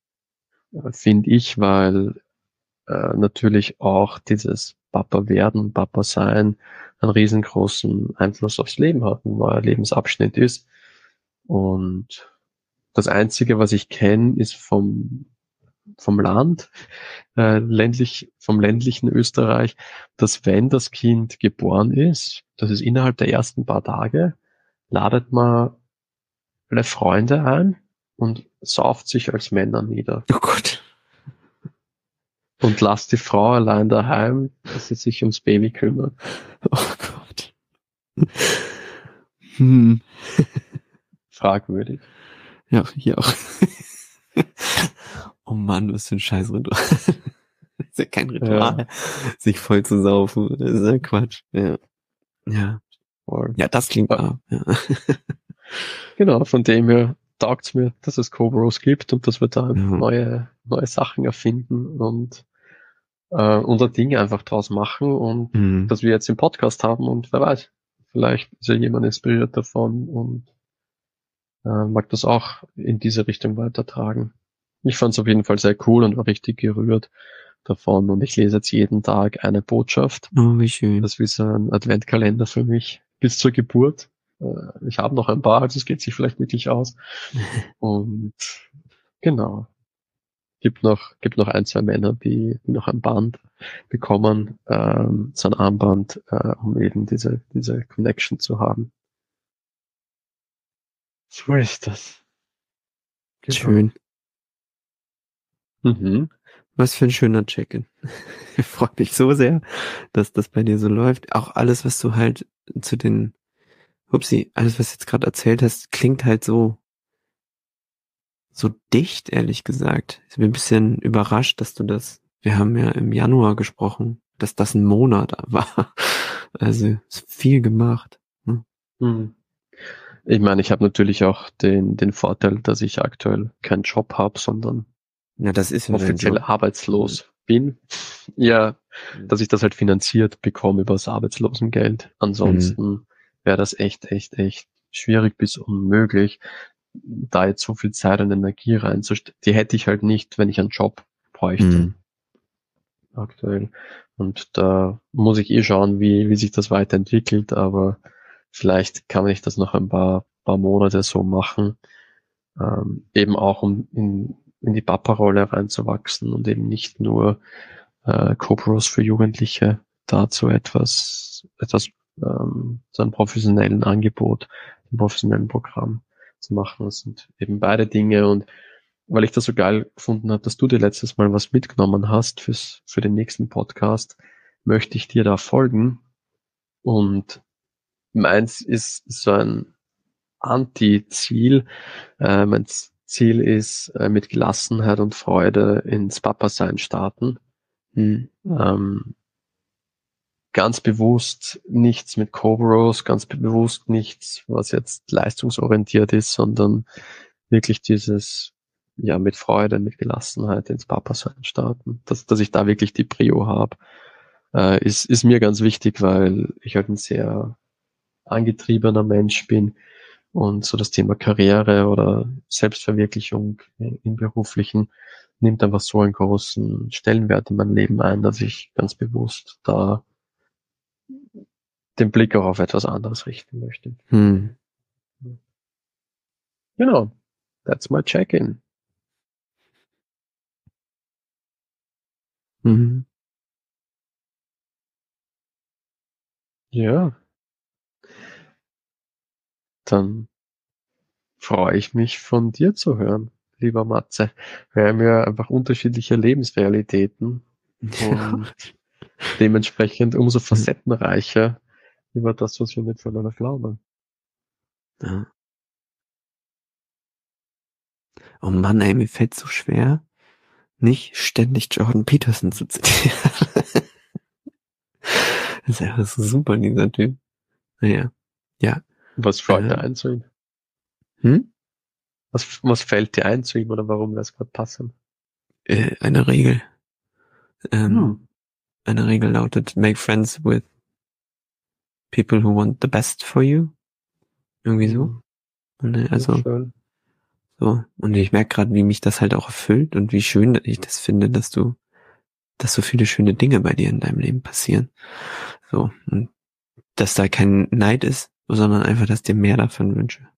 äh, finde ich, weil äh, natürlich auch dieses Papa werden, Papa sein einen riesengroßen Einfluss aufs Leben hat, ein neuer Lebensabschnitt ist. Und das Einzige, was ich kenne, ist vom, vom Land, äh, ländlich, vom ländlichen Österreich, dass wenn das Kind geboren ist, das ist innerhalb der ersten paar Tage, ladet man alle Freunde ein und sauft sich als Männer nieder. Oh Gott und lass die Frau allein daheim, dass sie sich ums Baby kümmert. Oh Gott. Hm. Fragwürdig. Ja, hier auch. oh Mann, was für ein scheiß Ritual. das ist ja kein Ritual. Ja. Sich voll zu saufen. Das ist ja Quatsch. Ja. Ja. Ja, das klingt wahr. Ja. genau, von dem her taugt's mir, dass es Cobros gibt und dass wir da ja. neue, neue Sachen erfinden und äh, unser Ding einfach draus machen und mhm. dass wir jetzt den Podcast haben und wer weiß, vielleicht ist ja jemand inspiriert davon und äh, mag das auch in diese Richtung weitertragen. Ich fand es auf jeden Fall sehr cool und war richtig gerührt davon und ich lese jetzt jeden Tag eine Botschaft. Oh, wie schön. Das ist wie so ein Adventkalender für mich bis zur Geburt. Äh, ich habe noch ein paar, also es geht sich vielleicht wirklich aus. und genau gibt noch, gibt noch ein, zwei Männer, die, die noch ein Band bekommen, ähm, so ein Armband, äh, um eben diese, diese Connection zu haben. So ist das. Genau. Schön. Mhm. Was für ein schöner Check-in. Ich freue mich so sehr, dass das bei dir so läuft. Auch alles, was du halt zu den, upsie, alles, was du jetzt gerade erzählt hast, klingt halt so so dicht, ehrlich gesagt. Ich bin ein bisschen überrascht, dass du das, wir haben ja im Januar gesprochen, dass das ein Monat war. Also ist viel gemacht. Hm? hm. Ich meine, ich habe natürlich auch den, den Vorteil, dass ich aktuell keinen Job habe, sondern ja, das ist offiziell arbeitslos bin. Ja, hm. dass ich das halt finanziert bekomme über das Arbeitslosengeld. Ansonsten mhm. Wäre das echt, echt, echt schwierig bis unmöglich da jetzt so viel Zeit und Energie reinzustecken, die hätte ich halt nicht, wenn ich einen Job bräuchte. Mhm. Aktuell. Und da muss ich eh schauen, wie, wie sich das weiterentwickelt, aber vielleicht kann ich das noch ein paar, paar Monate so machen, ähm, eben auch um in, in die Papa-Rolle reinzuwachsen und eben nicht nur äh, Cobros für Jugendliche dazu etwas, etwas, ähm, so ein professionellen Angebot, ein professionellen Programm zu machen. Das sind eben beide Dinge und weil ich das so geil gefunden habe, dass du dir letztes Mal was mitgenommen hast fürs, für den nächsten Podcast, möchte ich dir da folgen. Und meins ist so ein Anti-Ziel. Äh, mein Ziel ist äh, mit Gelassenheit und Freude ins Papa-Sein starten. Hm. Ähm, ganz bewusst nichts mit Cobros, ganz bewusst nichts, was jetzt leistungsorientiert ist, sondern wirklich dieses, ja, mit Freude, mit Gelassenheit ins Papa-Sein starten. Dass, dass ich da wirklich die Prio habe, äh, ist, ist mir ganz wichtig, weil ich halt ein sehr angetriebener Mensch bin und so das Thema Karriere oder Selbstverwirklichung im beruflichen nimmt einfach so einen großen Stellenwert in meinem Leben ein, dass ich ganz bewusst da den Blick auch auf etwas anderes richten möchte. Hm. Genau. That's my check-in. Mhm. Ja. Dann freue ich mich von dir zu hören, lieber Matze. Wir haben ja einfach unterschiedliche Lebensrealitäten ja. und dementsprechend umso facettenreicher über das, was wir miteinander glauben. Ja. Oh Mann, ey, mir fällt so schwer, nicht ständig Jordan Peterson zu zitieren. das ist ja so super, dieser Typ. Naja, ja. Was fällt äh, dir ein zu ihm? Hm? Was, was fällt dir ein zu ihm oder warum das gerade passen? Äh, eine Regel. Ähm, hm. Eine Regel lautet, make friends with people who want the best for you. Irgendwie so. Und, hm. also, so. Und ich merke gerade, wie mich das halt auch erfüllt und wie schön ich das finde, dass du, dass so viele schöne Dinge bei dir in deinem Leben passieren. So. Und dass da kein Neid ist, sondern einfach, dass dir mehr davon wünsche.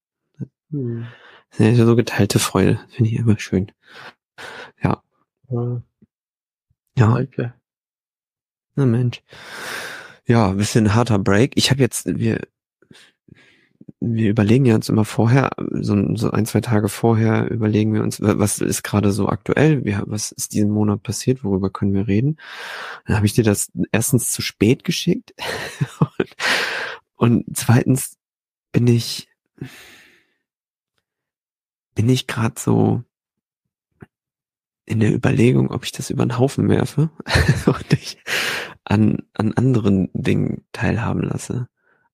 Hm. Ja, so geteilte Freude, finde ich immer schön. Ja. Ja. Danke. Na Mensch. Ja, bisschen harter Break. Ich habe jetzt, wir, wir überlegen ja uns immer vorher, so, so ein, zwei Tage vorher überlegen wir uns, was ist gerade so aktuell, was ist diesen Monat passiert, worüber können wir reden. Dann habe ich dir das erstens zu spät geschickt und, und zweitens bin ich, bin ich gerade so in der Überlegung, ob ich das über den Haufen werfe und ich an, an anderen Dingen teilhaben lasse.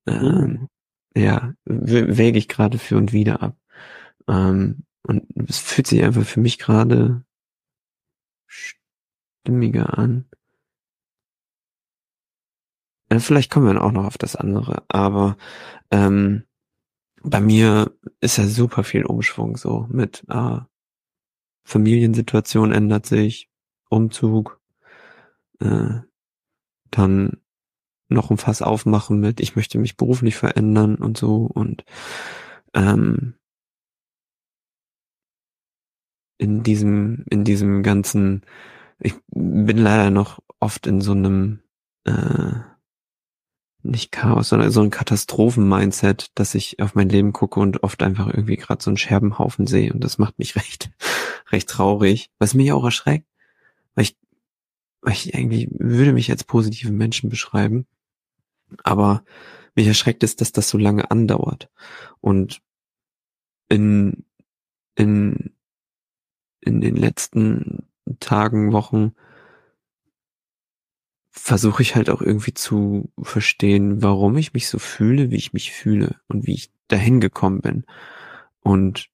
Ähm, uh. Ja, wäge ich gerade für und wieder ab. Ähm, und es fühlt sich einfach für mich gerade stimmiger an. Äh, vielleicht kommen wir dann auch noch auf das andere, aber ähm, bei mir ist ja super viel Umschwung so mit äh, Familiensituation ändert sich, Umzug, äh, dann noch ein Fass aufmachen mit, ich möchte mich beruflich verändern und so und ähm, in diesem, in diesem ganzen, ich bin leider noch oft in so einem äh, nicht Chaos, sondern so ein Katastrophen-Mindset, dass ich auf mein Leben gucke und oft einfach irgendwie gerade so einen Scherbenhaufen sehe und das macht mich recht, recht traurig, was mich auch erschreckt, weil ich, weil ich eigentlich würde mich als positiven Menschen beschreiben, aber mich erschreckt es, dass das so lange andauert. Und in, in, in den letzten Tagen, Wochen versuche ich halt auch irgendwie zu verstehen, warum ich mich so fühle, wie ich mich fühle und wie ich dahin gekommen bin. Und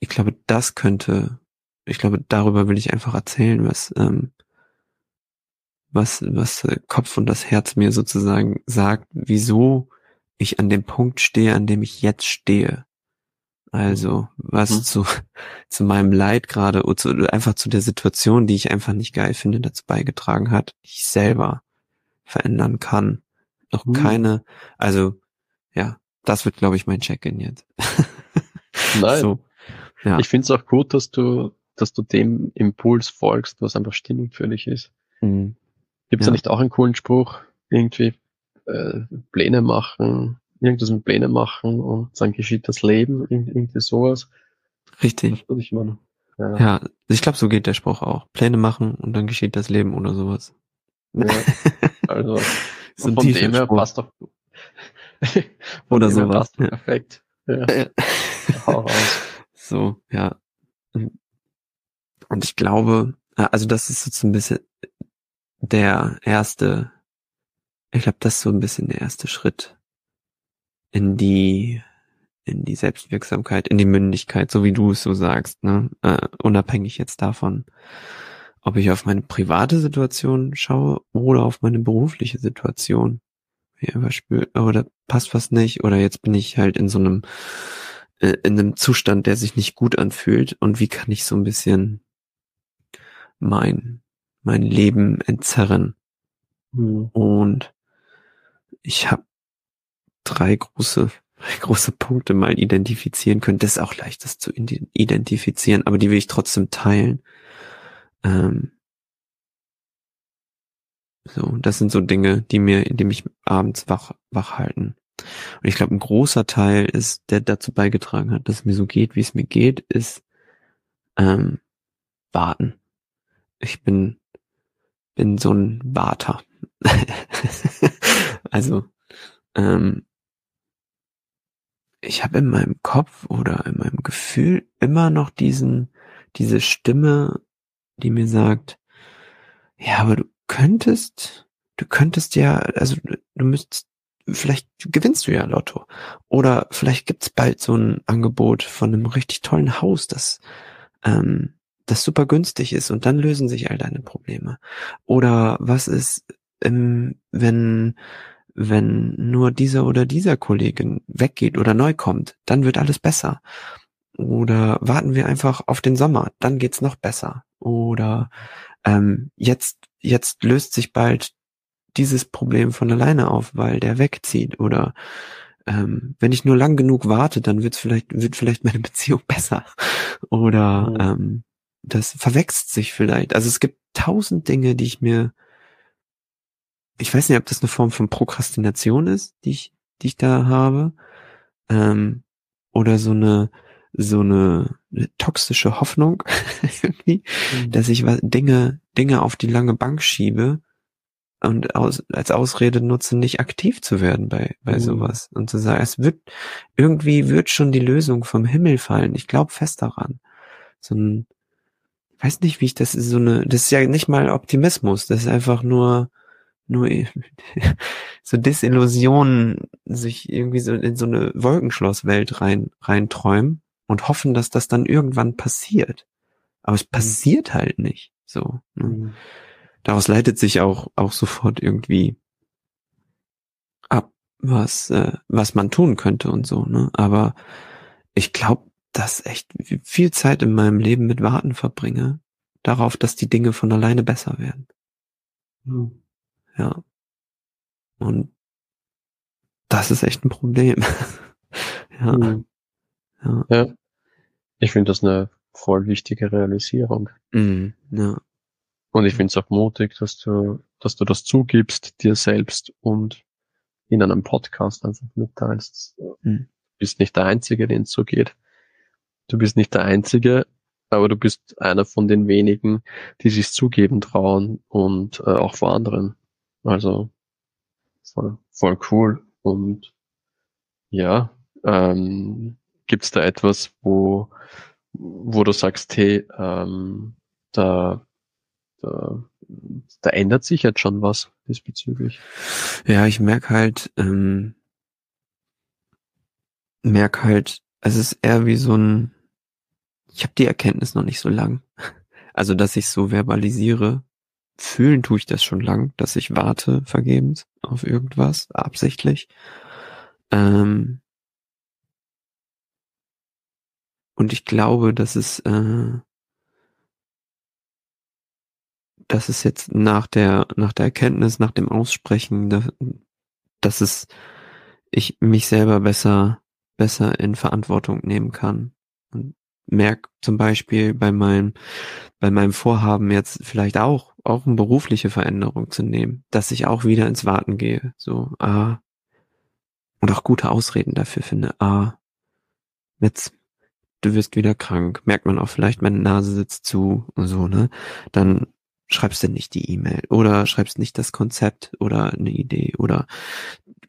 ich glaube, das könnte, ich glaube, darüber will ich einfach erzählen, was, ähm, was, was Kopf und das Herz mir sozusagen sagt, wieso ich an dem Punkt stehe, an dem ich jetzt stehe. Also, was mhm. zu, zu meinem Leid gerade, zu, einfach zu der Situation, die ich einfach nicht geil finde, dazu beigetragen hat, ich selber verändern kann. Noch mhm. keine, also, ja, das wird, glaube ich, mein Check-in jetzt. Nein. So, ja. Ich finde es auch gut, dass du, dass du dem Impuls folgst, was einfach stimmig für dich ist. Mhm. Gibt es ja. da nicht auch einen coolen Spruch? Irgendwie äh, Pläne machen, irgendwas mit Plänen machen und dann geschieht das Leben, irgendwie sowas. Richtig. Das ich meine. Ja. ja, ich glaube, so geht der Spruch auch. Pläne machen und dann geschieht das Leben oder sowas. Ja, also so von dem her passt doch oder sowas. Ja. Perfekt. Ja. so, ja. Und ich glaube, also das ist so ein bisschen der erste, ich glaube, das ist so ein bisschen der erste Schritt in die in die Selbstwirksamkeit, in die Mündigkeit, so wie du es so sagst, ne? Äh, unabhängig jetzt davon, ob ich auf meine private Situation schaue oder auf meine berufliche Situation. Ja, Beispiel, oder passt was nicht, oder jetzt bin ich halt in so einem äh, in einem Zustand, der sich nicht gut anfühlt und wie kann ich so ein bisschen mein mein Leben entzerren. Mhm. Und ich habe drei große große Punkte mal identifizieren können. Das ist auch leicht, das zu identifizieren, aber die will ich trotzdem teilen. Ähm, so, das sind so Dinge, die mir, die mich abends wach, wach halten. Und ich glaube, ein großer Teil ist, der dazu beigetragen hat, dass es mir so geht, wie es mir geht, ist ähm, warten. Ich bin bin so ein Warter. also ähm, ich habe in meinem Kopf oder in meinem Gefühl immer noch diesen diese Stimme, die mir sagt, ja, aber du könntest, du könntest ja, also du müsstest, vielleicht gewinnst du ja Lotto. Oder vielleicht gibt's bald so ein Angebot von einem richtig tollen Haus, das, ähm, das super günstig ist und dann lösen sich all deine Probleme. Oder was ist, ähm, wenn, wenn nur dieser oder dieser Kollegin weggeht oder neu kommt, dann wird alles besser. Oder warten wir einfach auf den Sommer, dann geht's noch besser. Oder ähm, jetzt jetzt löst sich bald dieses Problem von alleine auf, weil der wegzieht oder ähm, wenn ich nur lang genug warte, dann wird's vielleicht wird vielleicht meine Beziehung besser oder mhm. ähm, das verwechselt sich vielleicht. Also es gibt tausend Dinge, die ich mir ich weiß nicht, ob das eine Form von Prokrastination ist, die ich die ich da habe ähm, oder so eine so eine, eine toxische Hoffnung irgendwie, mhm. dass ich Dinge, Dinge auf die lange Bank schiebe und aus, als Ausrede nutze, nicht aktiv zu werden bei, bei mhm. sowas und zu sagen, es wird, irgendwie wird schon die Lösung vom Himmel fallen. Ich glaube fest daran. So ein, ich weiß nicht, wie ich das ist, so eine, das ist ja nicht mal Optimismus, das ist einfach nur, nur so Desillusionen, sich irgendwie so in so eine Wolkenschlosswelt rein, reinträumen und hoffen, dass das dann irgendwann passiert. Aber es mhm. passiert halt nicht. So. Ne? Mhm. Daraus leitet sich auch auch sofort irgendwie ab, was äh, was man tun könnte und so. Ne? Aber ich glaube, dass echt viel Zeit in meinem Leben mit Warten verbringe darauf, dass die Dinge von alleine besser werden. Mhm. Ja. Und das ist echt ein Problem. ja. Mhm. Ja. ja. Ich finde das eine voll wichtige Realisierung. Mhm, ja. Und ich finde es auch mutig, dass du, dass du das zugibst, dir selbst und in einem Podcast einfach mitteilst. Mhm. Du bist nicht der Einzige, den es so geht. Du bist nicht der Einzige, aber du bist einer von den wenigen, die sich zugeben trauen und äh, auch vor anderen. Also voll, voll cool. Und ja, ähm, Gibt es da etwas, wo, wo du sagst, hey, ähm, da, da, da ändert sich jetzt schon was diesbezüglich? Ja, ich merke halt, ähm, merke halt, es ist eher wie so ein, ich habe die Erkenntnis noch nicht so lang. Also, dass ich so verbalisiere, fühlen tue ich das schon lang, dass ich warte vergebens auf irgendwas, absichtlich. Ähm, Und ich glaube, dass es, äh, dass es jetzt nach der, nach der Erkenntnis, nach dem Aussprechen, dass, dass es, ich mich selber besser, besser in Verantwortung nehmen kann. Und merke zum Beispiel bei meinem, bei meinem Vorhaben jetzt vielleicht auch, auch eine berufliche Veränderung zu nehmen, dass ich auch wieder ins Warten gehe. So, ah, und auch gute Ausreden dafür finde. Ah, jetzt du wirst wieder krank, merkt man auch vielleicht, meine Nase sitzt zu und so, ne? Dann schreibst du nicht die E-Mail oder schreibst nicht das Konzept oder eine Idee oder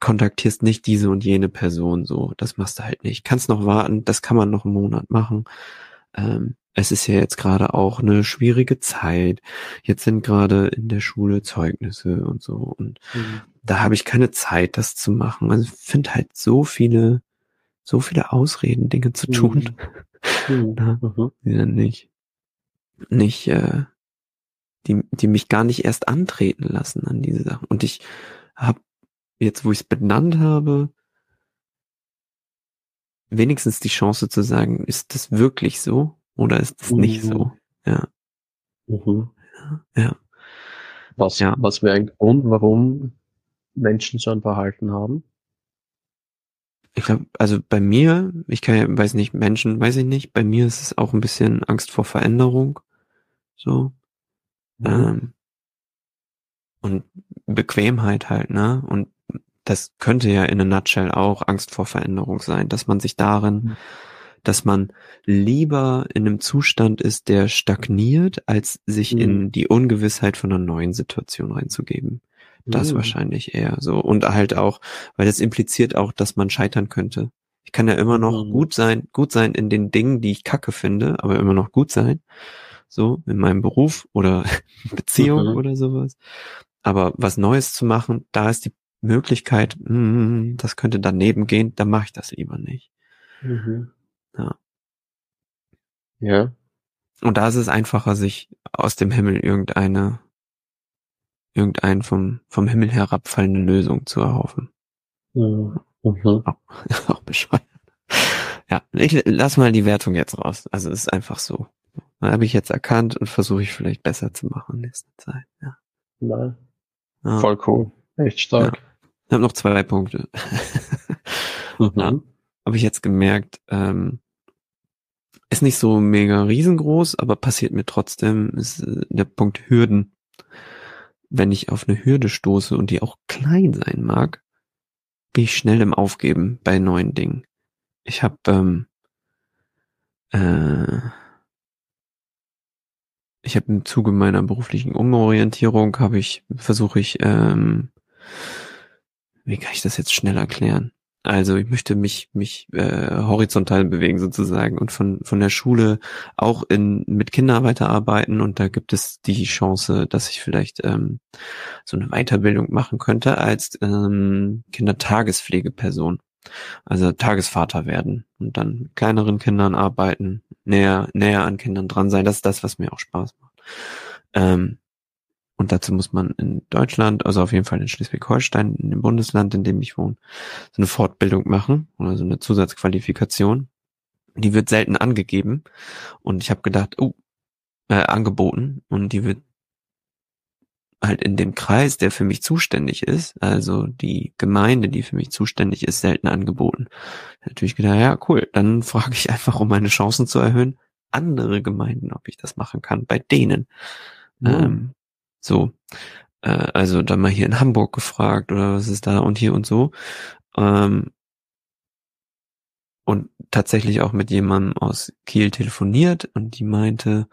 kontaktierst nicht diese und jene Person so. Das machst du halt nicht. Kannst noch warten, das kann man noch einen Monat machen. Ähm, es ist ja jetzt gerade auch eine schwierige Zeit. Jetzt sind gerade in der Schule Zeugnisse und so. Und mhm. da habe ich keine Zeit, das zu machen. Also ich finde halt so viele so viele Ausreden, Dinge zu tun, mhm. Na, mhm. die dann nicht, nicht, äh, die, die mich gar nicht erst antreten lassen an diese Sachen. Und ich habe jetzt, wo ich es benannt habe, wenigstens die Chance zu sagen, ist das wirklich so oder ist das mhm. nicht so? Ja. Mhm. Ja. Was, ja. was wäre ein Grund, warum Menschen so ein Verhalten haben? ich glaube, also bei mir, ich kann ja, weiß nicht, Menschen, weiß ich nicht, bei mir ist es auch ein bisschen Angst vor Veränderung. So. Mhm. Ähm, und Bequemheit halt, ne? Und das könnte ja in a nutshell auch Angst vor Veränderung sein, dass man sich darin, mhm. dass man lieber in einem Zustand ist, der stagniert, als sich mhm. in die Ungewissheit von einer neuen Situation reinzugeben. Das mhm. wahrscheinlich eher so. Und halt auch, weil das impliziert auch, dass man scheitern könnte. Ich kann ja immer noch mhm. gut sein, gut sein in den Dingen, die ich kacke finde, aber immer noch gut sein. So, in meinem Beruf oder Beziehung mhm. oder sowas. Aber was Neues zu machen, da ist die Möglichkeit, mm, das könnte daneben gehen, dann mache ich das lieber nicht. Mhm. Ja. Ja. Und da ist es einfacher, sich aus dem Himmel irgendeine irgendein vom, vom Himmel herabfallende Lösung zu erhoffen. Mhm. Auch, auch bescheuert. Ja, ich lass mal die Wertung jetzt raus. Also es ist einfach so. Habe ich jetzt erkannt und versuche ich vielleicht besser zu machen in nächster Zeit. Ja. Nein. Ja. Voll cool. Echt stark. Ja. Ich habe noch zwei Punkte. mhm. ja, habe ich jetzt gemerkt, ähm, ist nicht so mega riesengroß, aber passiert mir trotzdem, ist äh, der Punkt Hürden wenn ich auf eine Hürde stoße und die auch klein sein mag, bin ich schnell im Aufgeben bei neuen Dingen. Ich habe ähm, äh, ich habe im Zuge meiner beruflichen Umorientierung habe ich versuche ich ähm, wie kann ich das jetzt schnell erklären? Also ich möchte mich mich äh, horizontal bewegen sozusagen und von von der Schule auch in mit Kindern weiterarbeiten und da gibt es die Chance, dass ich vielleicht ähm, so eine Weiterbildung machen könnte als ähm, Kindertagespflegeperson. Also Tagesvater werden und dann mit kleineren Kindern arbeiten, näher näher an Kindern dran sein. Das ist das, was mir auch Spaß macht. Ähm, und dazu muss man in Deutschland, also auf jeden Fall in Schleswig-Holstein, in dem Bundesland, in dem ich wohne, so eine Fortbildung machen oder so eine Zusatzqualifikation. Die wird selten angegeben. Und ich habe gedacht, oh, äh, angeboten. Und die wird halt in dem Kreis, der für mich zuständig ist, also die Gemeinde, die für mich zuständig ist, selten angeboten. Natürlich gedacht, ja, cool, dann frage ich einfach, um meine Chancen zu erhöhen, andere Gemeinden, ob ich das machen kann, bei denen. Mhm. Ähm, so. Äh, also dann mal hier in Hamburg gefragt oder was ist da und hier und so. Ähm, und tatsächlich auch mit jemandem aus Kiel telefoniert und die meinte,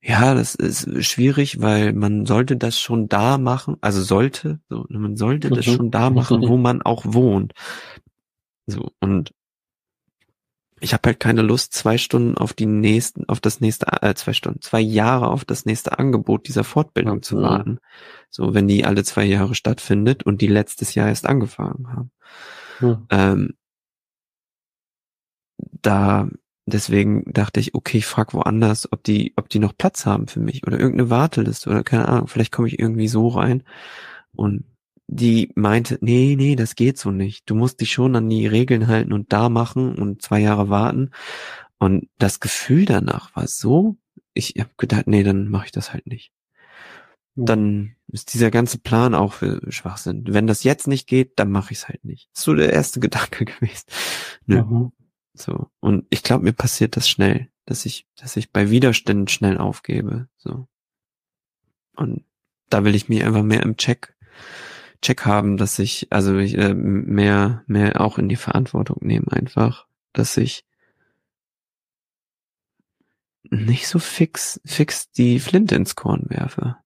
ja, das ist schwierig, weil man sollte das schon da machen, also sollte, so, man sollte das mhm. schon da machen, wo man auch wohnt. So, und ich habe halt keine Lust, zwei Stunden auf die nächsten, auf das nächste, äh, zwei Stunden, zwei Jahre auf das nächste Angebot dieser Fortbildung zu warten. So, wenn die alle zwei Jahre stattfindet und die letztes Jahr erst angefangen haben. Mhm. Ähm, da, deswegen dachte ich, okay, ich frag woanders, ob die, ob die noch Platz haben für mich oder irgendeine Warteliste oder keine Ahnung, vielleicht komme ich irgendwie so rein und die meinte, nee, nee, das geht so nicht. Du musst dich schon an die Regeln halten und da machen und zwei Jahre warten. Und das Gefühl danach war so, ich habe gedacht, nee, dann mache ich das halt nicht. Dann ist dieser ganze Plan auch für Schwachsinn. Wenn das jetzt nicht geht, dann mache ich es halt nicht. Das ist so der erste Gedanke gewesen. Nö. Mhm. So. Und ich glaube, mir passiert das schnell, dass ich, dass ich bei Widerständen schnell aufgebe. So. Und da will ich mich einfach mehr im Check Check haben, dass ich, also ich, äh, mehr, mehr auch in die Verantwortung nehme einfach, dass ich nicht so fix, fix die Flinte ins Korn werfe.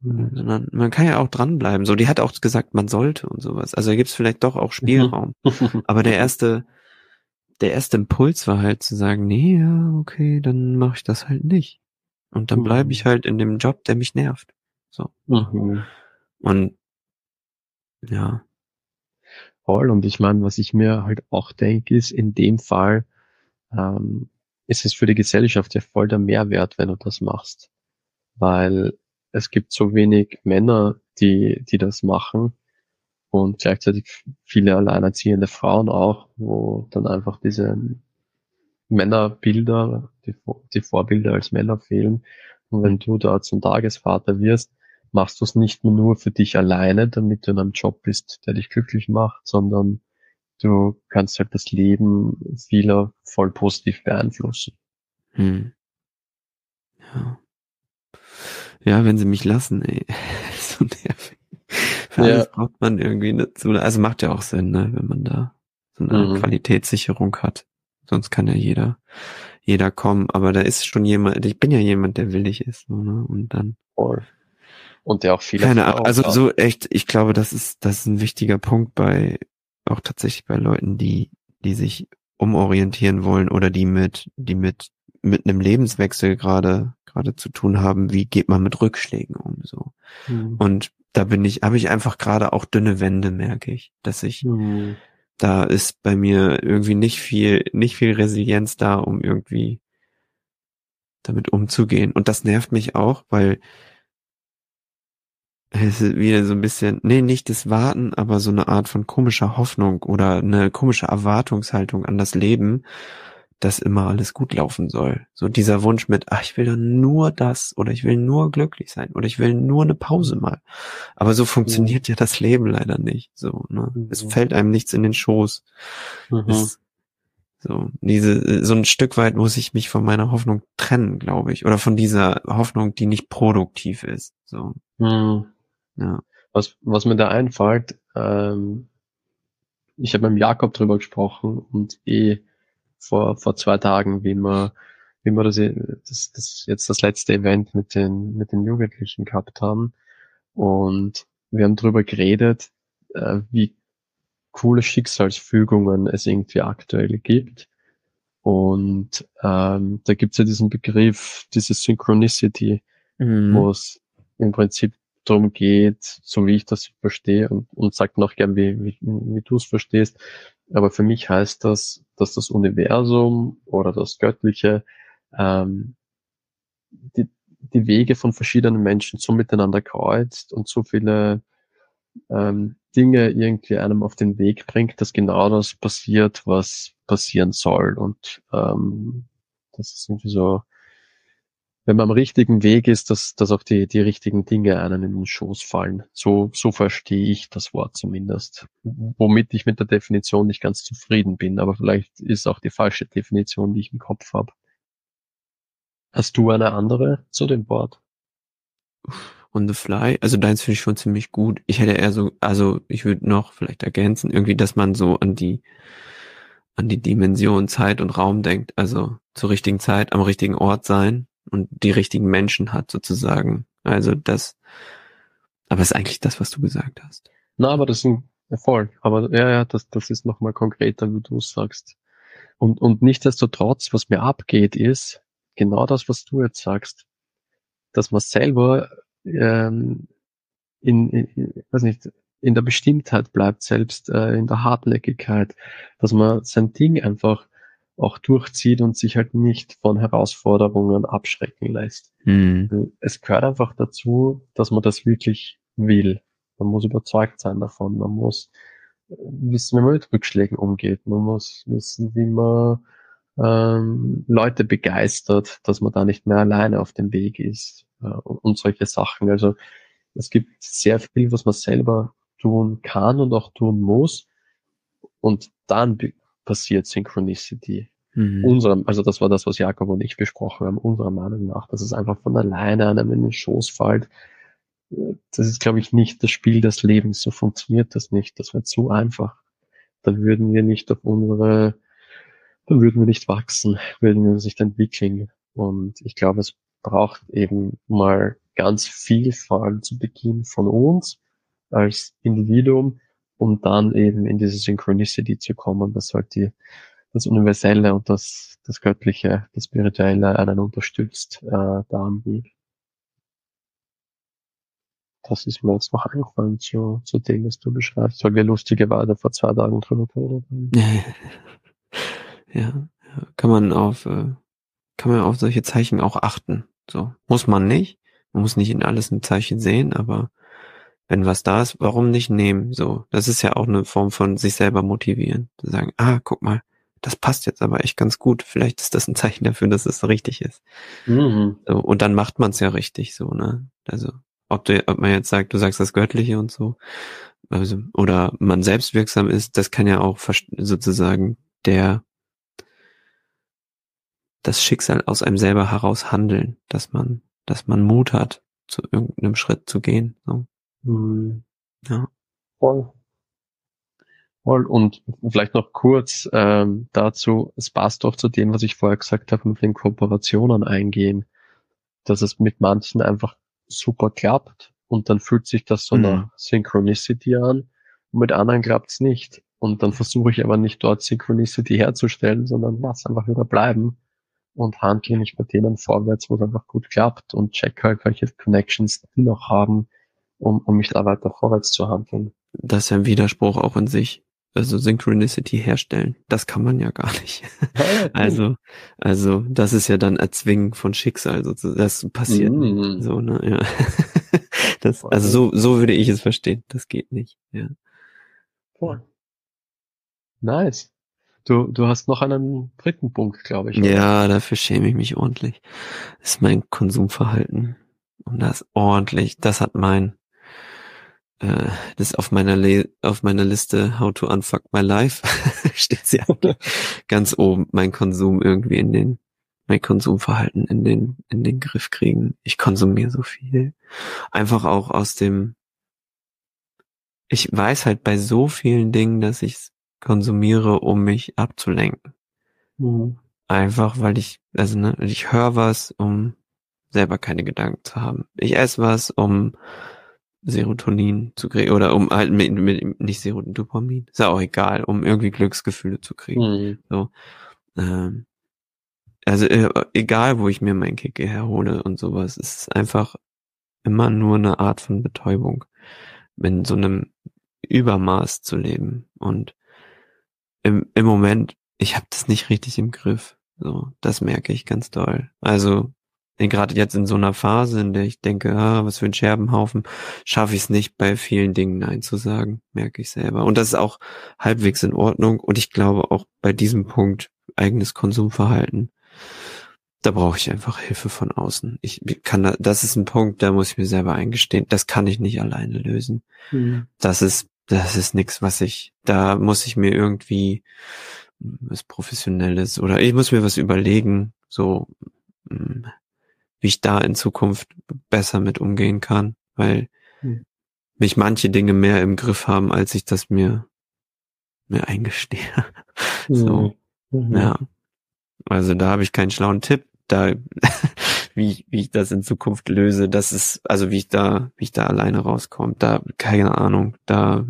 Mhm. Sondern man kann ja auch dranbleiben. So, die hat auch gesagt, man sollte und sowas. Also da gibt es vielleicht doch auch Spielraum. Aber der erste, der erste Impuls war halt zu sagen, nee, ja, okay, dann mache ich das halt nicht. Und dann bleibe ich mhm. halt in dem Job, der mich nervt. So. Mhm. Und ja. Voll. Und ich meine, was ich mir halt auch denke, ist, in dem Fall ähm, ist es für die Gesellschaft ja voll der Mehrwert, wenn du das machst. Weil es gibt so wenig Männer, die, die das machen und gleichzeitig viele alleinerziehende Frauen auch, wo dann einfach diese Männerbilder, die, die Vorbilder als Männer fehlen. Und wenn du da zum Tagesvater wirst, machst du es nicht mehr nur für dich alleine, damit du in einem Job bist, der dich glücklich macht, sondern du kannst halt das Leben vieler voll positiv beeinflussen. Hm. Ja. Ja, wenn sie mich lassen, ey. so nervig. Für alles ja. braucht man irgendwie eine, also macht ja auch Sinn, ne, wenn man da so eine mhm. Qualitätssicherung hat. Sonst kann ja jeder, jeder kommen. Aber da ist schon jemand, ich bin ja jemand, der willig ist, so, ne, und dann. Voll. Und der auch viele. Keine Ahnung, also so echt, ich glaube, das ist, das ist ein wichtiger Punkt bei, auch tatsächlich bei Leuten, die, die sich umorientieren wollen oder die mit, die mit, mit einem Lebenswechsel gerade, gerade zu tun haben. Wie geht man mit Rückschlägen um, so? Mhm. Und da bin ich, habe ich einfach gerade auch dünne Wände, merke ich, dass ich, mhm. da ist bei mir irgendwie nicht viel, nicht viel Resilienz da, um irgendwie damit umzugehen. Und das nervt mich auch, weil es ist wieder so ein bisschen, nee, nicht das Warten, aber so eine Art von komischer Hoffnung oder eine komische Erwartungshaltung an das Leben, dass immer alles gut laufen soll. So dieser Wunsch mit, ach, ich will dann nur das oder ich will nur glücklich sein oder ich will nur eine Pause mal. Aber so funktioniert ja, ja das Leben leider nicht. So, ne? Mhm. Es fällt einem nichts in den Schoß. Mhm. Es, so, diese, so ein Stück weit muss ich mich von meiner Hoffnung trennen, glaube ich. Oder von dieser Hoffnung, die nicht produktiv ist. So. Mhm. Ja. Was, was mir da einfällt, ähm, ich habe mit Jakob drüber gesprochen und eh vor, vor zwei Tagen, wie wir, wie wir das, das, das jetzt das letzte Event mit den, mit den Jugendlichen gehabt haben. Und wir haben drüber geredet, äh, wie coole Schicksalsfügungen es irgendwie aktuell gibt. Und ähm, da gibt's ja diesen Begriff, diese Synchronicity, mhm. wo es im Prinzip darum geht, so wie ich das verstehe und, und sag noch gern, wie, wie, wie du es verstehst. Aber für mich heißt das, dass das Universum oder das Göttliche ähm, die, die Wege von verschiedenen Menschen so miteinander kreuzt und so viele ähm, Dinge irgendwie einem auf den Weg bringt, dass genau das passiert, was passieren soll. Und ähm, das ist irgendwie so wenn man am richtigen Weg ist, dass, dass auch die, die richtigen Dinge einen in den Schoß fallen. So, so verstehe ich das Wort zumindest. Womit ich mit der Definition nicht ganz zufrieden bin, aber vielleicht ist auch die falsche Definition, die ich im Kopf habe. Hast du eine andere zu dem Wort? On the fly, also deins finde ich schon ziemlich gut. Ich hätte eher so, also ich würde noch vielleicht ergänzen, irgendwie, dass man so an die, an die Dimension Zeit und Raum denkt, also zur richtigen Zeit am richtigen Ort sein und die richtigen Menschen hat sozusagen. Also das, aber ist eigentlich das, was du gesagt hast. Na, aber das ist ein Erfolg. Aber ja, ja, das, das ist nochmal konkreter, wie du sagst. Und, und nichtsdestotrotz, was mir abgeht, ist genau das, was du jetzt sagst, dass man selber ähm, in, in, weiß nicht, in der Bestimmtheit bleibt, selbst äh, in der Hartnäckigkeit, dass man sein Ding einfach auch durchzieht und sich halt nicht von Herausforderungen abschrecken lässt. Mhm. Es gehört einfach dazu, dass man das wirklich will. Man muss überzeugt sein davon. Man muss wissen, wie man mit Rückschlägen umgeht. Man muss wissen, wie man ähm, Leute begeistert, dass man da nicht mehr alleine auf dem Weg ist äh, und, und solche Sachen. Also es gibt sehr viel, was man selber tun kann und auch tun muss. Und dann passiert Synchronicity. Mhm. Unserem, also das war das, was Jakob und ich besprochen haben, unserer Meinung nach, dass es einfach von alleine einem in den Schoß fällt. Das ist, glaube ich, nicht das Spiel des Lebens. So funktioniert das nicht. Das wäre zu einfach. Dann würden wir nicht auf unsere, dann würden wir nicht wachsen, würden wir uns nicht entwickeln. Und ich glaube, es braucht eben mal ganz viel, vor allem zu Beginn von uns als Individuum, um dann eben in diese Synchronicity zu kommen, dass halt die, das Universelle und das, das Göttliche, das Spirituelle einen unterstützt äh, da Weg. Das ist mir jetzt noch eingefallen zu, zu dem, was du beschreibst, weil wir lustigerweise vor zwei Tagen drüber geredet haben. ja, kann man auf, äh, kann man auf solche Zeichen auch achten. So, muss man nicht. Man muss nicht in alles ein Zeichen sehen, aber wenn was da ist, warum nicht nehmen? So, das ist ja auch eine Form von sich selber motivieren. Zu sagen, ah, guck mal, das passt jetzt aber echt ganz gut. Vielleicht ist das ein Zeichen dafür, dass es richtig ist. Mhm. So, und dann macht man es ja richtig so, ne? Also, ob du, ob man jetzt sagt, du sagst das Göttliche und so. also, oder man selbst wirksam ist, das kann ja auch sozusagen der, das Schicksal aus einem selber heraus handeln, dass man, dass man Mut hat, zu irgendeinem Schritt zu gehen. So. Mhm. Ja. Voll. Voll. Und vielleicht noch kurz ähm, dazu, es passt doch zu dem, was ich vorher gesagt habe, mit den Kooperationen eingehen, dass es mit manchen einfach super klappt und dann fühlt sich das so mhm. nach Synchronicity an und mit anderen klappt's nicht. Und dann versuche ich aber nicht dort Synchronicity herzustellen, sondern lass einfach wieder bleiben und handle nicht mit denen vorwärts, wo es einfach gut klappt und check halt, welche Connections die noch haben, um, um mich da weiter vorwärts zu handeln. Das ist ja ein Widerspruch auch in sich. Also Synchronicity herstellen, das kann man ja gar nicht. Also, also das ist ja dann Erzwingen von Schicksal, sozusagen. Das passiert mm. so, ne? Ja. Das, also so, so würde ich es verstehen. Das geht nicht. Ja. Cool. Nice. Du, du hast noch einen dritten Punkt, glaube ich. Oder? Ja, dafür schäme ich mich ordentlich. Das ist mein Konsumverhalten. Und das ordentlich. Das hat mein, äh, das ist auf meiner Le auf meiner Liste How to Unfuck My Life steht sie ganz oben. Mein Konsum irgendwie in den mein Konsumverhalten in den, in den Griff kriegen. Ich konsumiere so viel. Einfach auch aus dem, ich weiß halt bei so vielen Dingen, dass ich konsumiere, um mich abzulenken. Mhm. Einfach, weil ich, also ne, ich höre was, um selber keine Gedanken zu haben. Ich esse was, um Serotonin zu kriegen oder um halt mit, mit nicht Serotonin, Dopamin, ist ja auch egal, um irgendwie Glücksgefühle zu kriegen. Mhm. So, ähm, also äh, egal, wo ich mir mein Kick herhole und sowas, es ist einfach immer nur eine Art von Betäubung, in so einem Übermaß zu leben. Und im, im Moment, ich habe das nicht richtig im Griff. So, das merke ich ganz doll. Also gerade jetzt in so einer Phase, in der ich denke, ah, was für ein Scherbenhaufen, schaffe ich es nicht, bei vielen Dingen Nein zu sagen, merke ich selber. Und das ist auch halbwegs in Ordnung. Und ich glaube auch bei diesem Punkt eigenes Konsumverhalten da brauche ich einfach Hilfe von außen. Ich kann da, das ist ein Punkt, da muss ich mir selber eingestehen, das kann ich nicht alleine lösen. Mhm. Das ist, das ist nichts, was ich, da muss ich mir irgendwie was Professionelles oder ich muss mir was überlegen, so hm, wie ich da in Zukunft besser mit umgehen kann, weil mhm. mich manche Dinge mehr im Griff haben, als ich das mir mir eingestehe. so, mhm. ja. Also da habe ich keinen schlauen Tipp, da wie, wie ich das in Zukunft löse. Das ist, also wie ich da, wie ich da alleine rauskomme. Da, keine Ahnung, da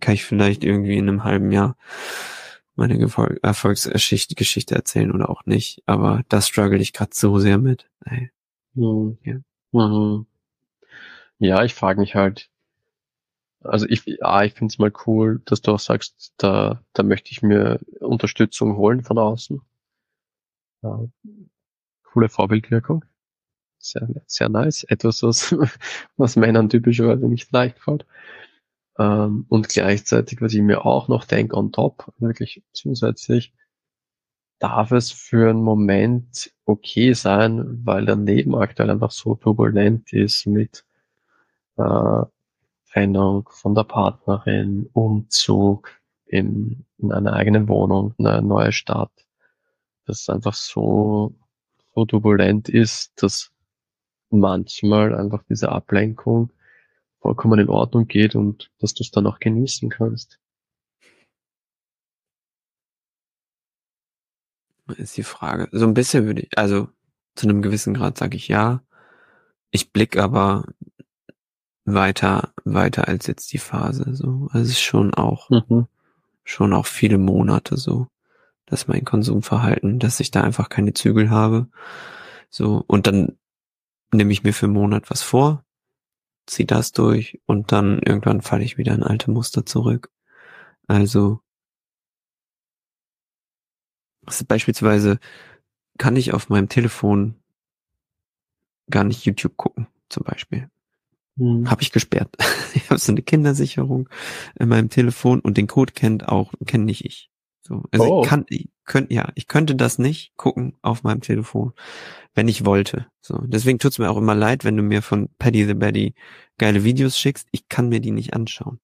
kann ich vielleicht irgendwie in einem halben Jahr meine Erfolgsgeschichte Geschichte erzählen oder auch nicht. Aber das struggle ich gerade so sehr mit. Ey. Mhm. Ja. Mhm. ja, ich frage mich halt, also ich, ah, ich finde es mal cool, dass du auch sagst, da, da möchte ich mir Unterstützung holen von außen. Ja, coole Vorbildwirkung. Sehr, sehr nice. Etwas, was, was Männern typischerweise nicht leicht fällt. Ähm, und gleichzeitig, was ich mir auch noch denke, on top, wirklich zusätzlich, darf es für einen Moment okay sein, weil der Leben aktuell einfach so turbulent ist mit äh, Trennung von der Partnerin, Umzug in, in eine eigene Wohnung, eine neue Stadt, das ist einfach so, so turbulent ist, dass manchmal einfach diese Ablenkung vollkommen in Ordnung geht und dass du es dann auch genießen kannst. Ist die Frage. So ein bisschen würde ich, also zu einem gewissen Grad sage ich ja. Ich blick aber weiter, weiter als jetzt die Phase, so. Also es ist schon auch, mhm. schon auch viele Monate so dass mein Konsumverhalten, dass ich da einfach keine Zügel habe. So, und dann nehme ich mir für einen Monat was vor, zieh das durch und dann irgendwann falle ich wieder in alte Muster zurück. Also beispielsweise kann ich auf meinem Telefon gar nicht YouTube gucken, zum Beispiel. Hm. Habe ich gesperrt. Ich habe so eine Kindersicherung in meinem Telefon und den Code kennt auch, kenne nicht ich. So, also oh. ich kann, ich könnte, ja, ich könnte das nicht gucken auf meinem Telefon, wenn ich wollte. So, deswegen tut's mir auch immer leid, wenn du mir von Paddy the Baddy geile Videos schickst. Ich kann mir die nicht anschauen.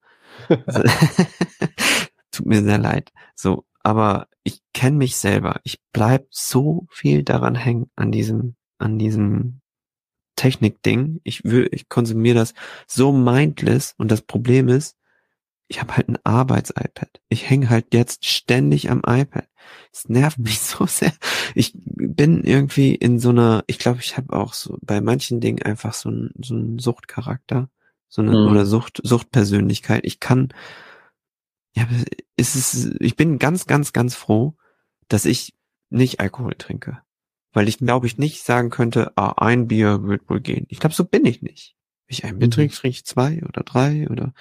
Tut mir sehr leid. So, aber ich kenne mich selber. Ich bleib so viel daran hängen an diesem, an diesem Technik-Ding. Ich will, ich konsumiere das so mindless und das Problem ist, ich habe halt ein Arbeits-iPad. Ich hänge halt jetzt ständig am iPad. Es nervt mich so sehr. Ich bin irgendwie in so einer, ich glaube, ich habe auch so bei manchen Dingen einfach so einen so einen Suchtcharakter, so eine mhm. oder Sucht Suchtpersönlichkeit. Ich kann ja, es ist ich bin ganz ganz ganz froh, dass ich nicht Alkohol trinke, weil ich glaube ich nicht sagen könnte, ah, ein Bier wird wohl gehen. Ich glaube, so bin ich nicht. Wenn ich ein Bier trinke, mhm. trinke ich zwei oder drei oder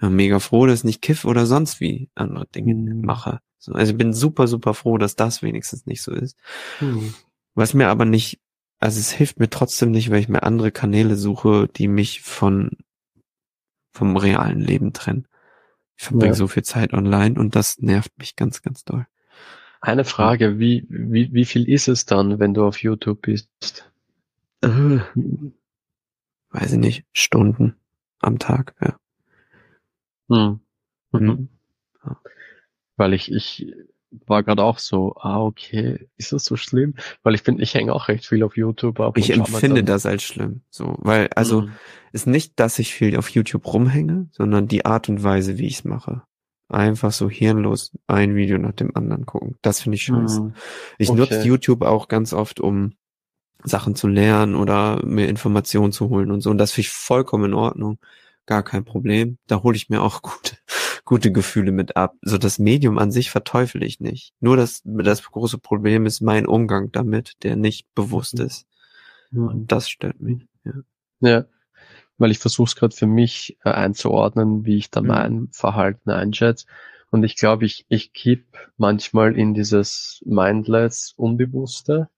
ja, mega froh, dass ich nicht kiff oder sonst wie andere Dinge mhm. mache. So, also ich bin super, super froh, dass das wenigstens nicht so ist. Mhm. Was mir aber nicht, also es hilft mir trotzdem nicht, weil ich mir andere Kanäle suche, die mich von vom realen Leben trennen. Ich verbringe ja. so viel Zeit online und das nervt mich ganz, ganz doll. Eine Frage, wie, wie, wie viel ist es dann, wenn du auf YouTube bist? Äh, weiß ich nicht, Stunden am Tag, ja. Hm. Mhm. Ja. Weil ich, ich war gerade auch so, ah, okay, ist das so schlimm? Weil ich bin, ich hänge auch recht viel auf YouTube ab. Ich empfinde das als schlimm, so, weil, also, mhm. ist nicht, dass ich viel auf YouTube rumhänge, sondern die Art und Weise, wie ich es mache. Einfach so hirnlos ein Video nach dem anderen gucken. Das finde ich scheiße. Mhm. Ich okay. nutze YouTube auch ganz oft, um Sachen zu lernen oder mir Informationen zu holen und so. Und das finde ich vollkommen in Ordnung. Gar kein Problem. Da hole ich mir auch gute, gute Gefühle mit ab. So das Medium an sich verteufel ich nicht. Nur das, das große Problem ist mein Umgang damit, der nicht bewusst ist. Und das stört mich. Ja. ja weil ich versuche es gerade für mich äh, einzuordnen, wie ich da mhm. mein Verhalten einschätze. Und ich glaube, ich, ich kipp manchmal in dieses mindless Unbewusste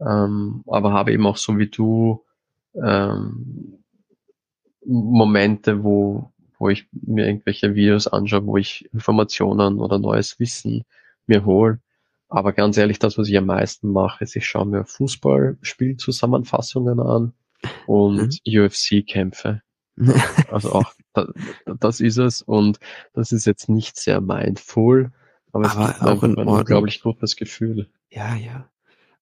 ähm, aber habe eben auch so wie du ähm, Momente, wo, wo ich mir irgendwelche Videos anschaue, wo ich Informationen oder neues Wissen mir hole. Aber ganz ehrlich, das, was ich am meisten mache, ist, ich schaue mir Fußballspielzusammenfassungen an und mhm. UFC-Kämpfe. also auch, das, ist es und das ist jetzt nicht sehr mindful, aber, aber es gibt auch ein unglaublich gutes Gefühl. Ja, ja.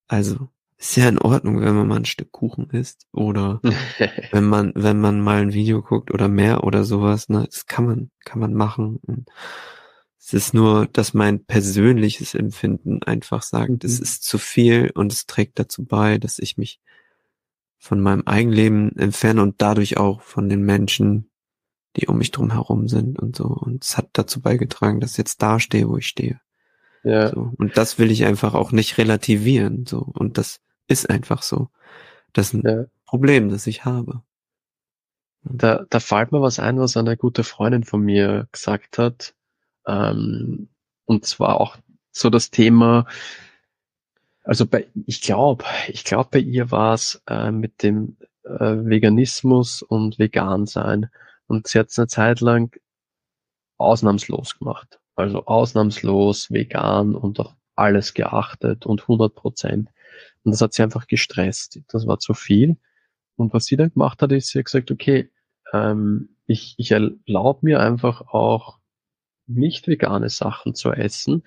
Also, ist ja in Ordnung, wenn man mal ein Stück Kuchen isst oder wenn man, wenn man mal ein Video guckt oder mehr oder sowas, ne, das kann man, kann man machen. Und es ist nur, dass mein persönliches Empfinden einfach sagt, mhm. es ist zu viel und es trägt dazu bei, dass ich mich von meinem Eigenleben entferne und dadurch auch von den Menschen, die um mich drum herum sind und so. Und es hat dazu beigetragen, dass ich jetzt da stehe, wo ich stehe. Ja. So. Und das will ich einfach auch nicht relativieren. So. Und das ist einfach so. Das ist ein ja. Problem, das ich habe. Da, da fällt mir was ein, was eine gute Freundin von mir gesagt hat. Ähm, und zwar auch so das Thema, also bei, ich glaube, ich glaube bei ihr war es äh, mit dem äh, Veganismus und Vegan sein. Und sie hat es eine Zeit lang ausnahmslos gemacht. Also ausnahmslos vegan und auf alles geachtet und 100 Prozent. Und das hat sie einfach gestresst. Das war zu viel. Und was sie dann gemacht hat, ist, sie hat gesagt, okay, ähm, ich, ich erlaube mir einfach auch nicht vegane Sachen zu essen.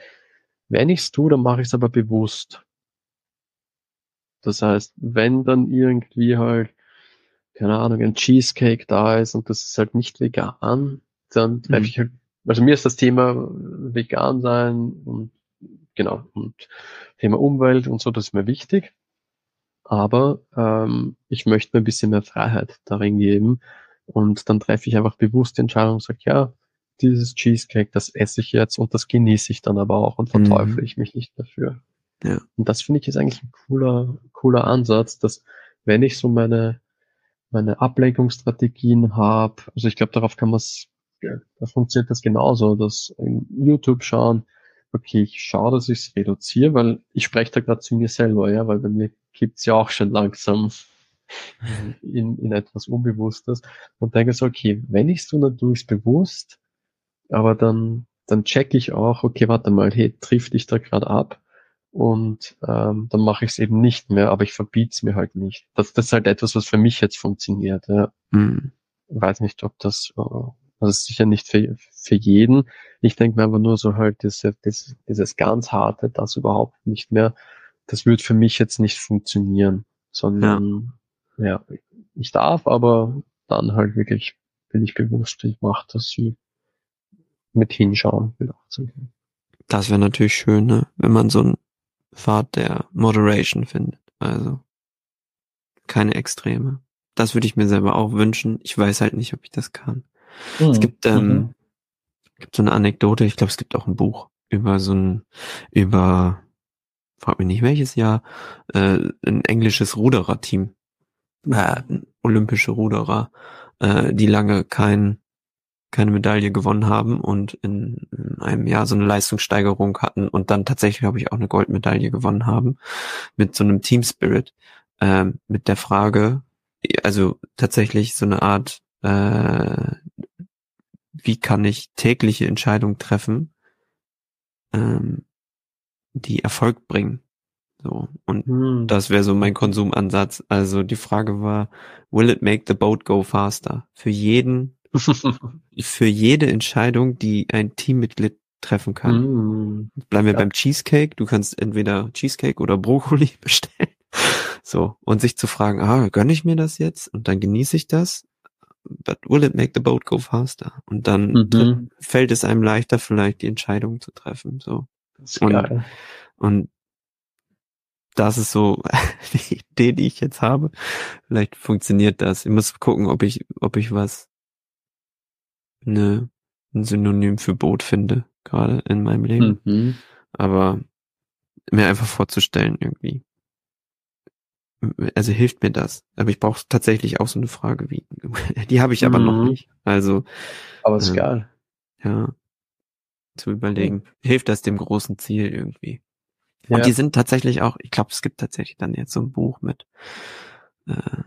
Wenn ich's tue, dann mache ich es aber bewusst. Das heißt, wenn dann irgendwie halt, keine Ahnung, ein Cheesecake da ist und das ist halt nicht vegan, dann treffe mhm. ich halt, also mir ist das Thema vegan sein und genau, und Thema Umwelt und so, das ist mir wichtig. Aber ähm, ich möchte mir ein bisschen mehr Freiheit darin geben. Und dann treffe ich einfach bewusst die Entscheidung und sage, ja, dieses Cheesecake, das esse ich jetzt und das genieße ich dann aber auch und verteufle mhm. ich mich nicht dafür. Ja. Und das finde ich ist eigentlich ein cooler, cooler Ansatz, dass wenn ich so meine, meine Ablenkungsstrategien habe, also ich glaube, darauf kann man es, da funktioniert das genauso, dass in YouTube schauen, okay, ich schaue, dass ich es reduziere, weil ich spreche da gerade zu mir selber, ja, weil bei mir gibt's ja auch schon langsam in, in etwas Unbewusstes und denke so, okay, wenn ich es tue, dann tue ich es bewusst, aber dann, dann checke ich auch, okay, warte mal, hey, trifft dich da gerade ab und ähm, dann mache ich es eben nicht mehr, aber ich verbiete es mir halt nicht. Das, das ist halt etwas, was für mich jetzt funktioniert. Ja. Mhm. Ich weiß nicht, ob das, äh, Also sicher nicht für, für jeden. Ich denke mir aber nur so halt, diese, dieses, dieses ganz harte, das überhaupt nicht mehr, das wird für mich jetzt nicht funktionieren, sondern ja, ja ich darf, aber dann halt wirklich bin ich bewusst, ich mache das mit hinschauen. Das wäre natürlich schön, ne? wenn man so einen Pfad der Moderation findet. Also keine Extreme. Das würde ich mir selber auch wünschen. Ich weiß halt nicht, ob ich das kann. Mhm. Es gibt, ähm, mhm. gibt so eine Anekdote, ich glaube, es gibt auch ein Buch über so ein, über, frag mich nicht welches Jahr, äh, ein englisches Rudererteam, äh, olympische Ruderer, äh, die lange kein, keine Medaille gewonnen haben und in, in einem Jahr so eine Leistungssteigerung hatten und dann tatsächlich, glaube ich, auch eine Goldmedaille gewonnen haben mit so einem Team Spirit, äh, mit der Frage, also tatsächlich so eine Art, äh, wie kann ich tägliche Entscheidungen treffen, ähm, die Erfolg bringen. So. Und hm. das wäre so mein Konsumansatz. Also die Frage war, will it make the boat go faster? Für jeden, für jede Entscheidung, die ein Teammitglied treffen kann. Mm. Bleiben wir ja. beim Cheesecake. Du kannst entweder Cheesecake oder Brokkoli bestellen. So. Und sich zu fragen, ah, gönne ich mir das jetzt? Und dann genieße ich das? But will it make the boat go faster? Und dann mhm. fällt es einem leichter, vielleicht die Entscheidung zu treffen. So. Und, und das ist so die Idee, die ich jetzt habe. Vielleicht funktioniert das. Ich muss gucken, ob ich, ob ich was, ne, ein Synonym für Boot finde, gerade in meinem Leben. Mhm. Aber mir einfach vorzustellen irgendwie. Also hilft mir das. Aber ich brauche tatsächlich auch so eine Frage wie, die habe ich aber mhm. noch nicht. Also. Aber ist äh, geil. Ja. Zu überlegen. Hilft das dem großen Ziel irgendwie? Ja. Und die sind tatsächlich auch, ich glaube, es gibt tatsächlich dann jetzt so ein Buch mit äh,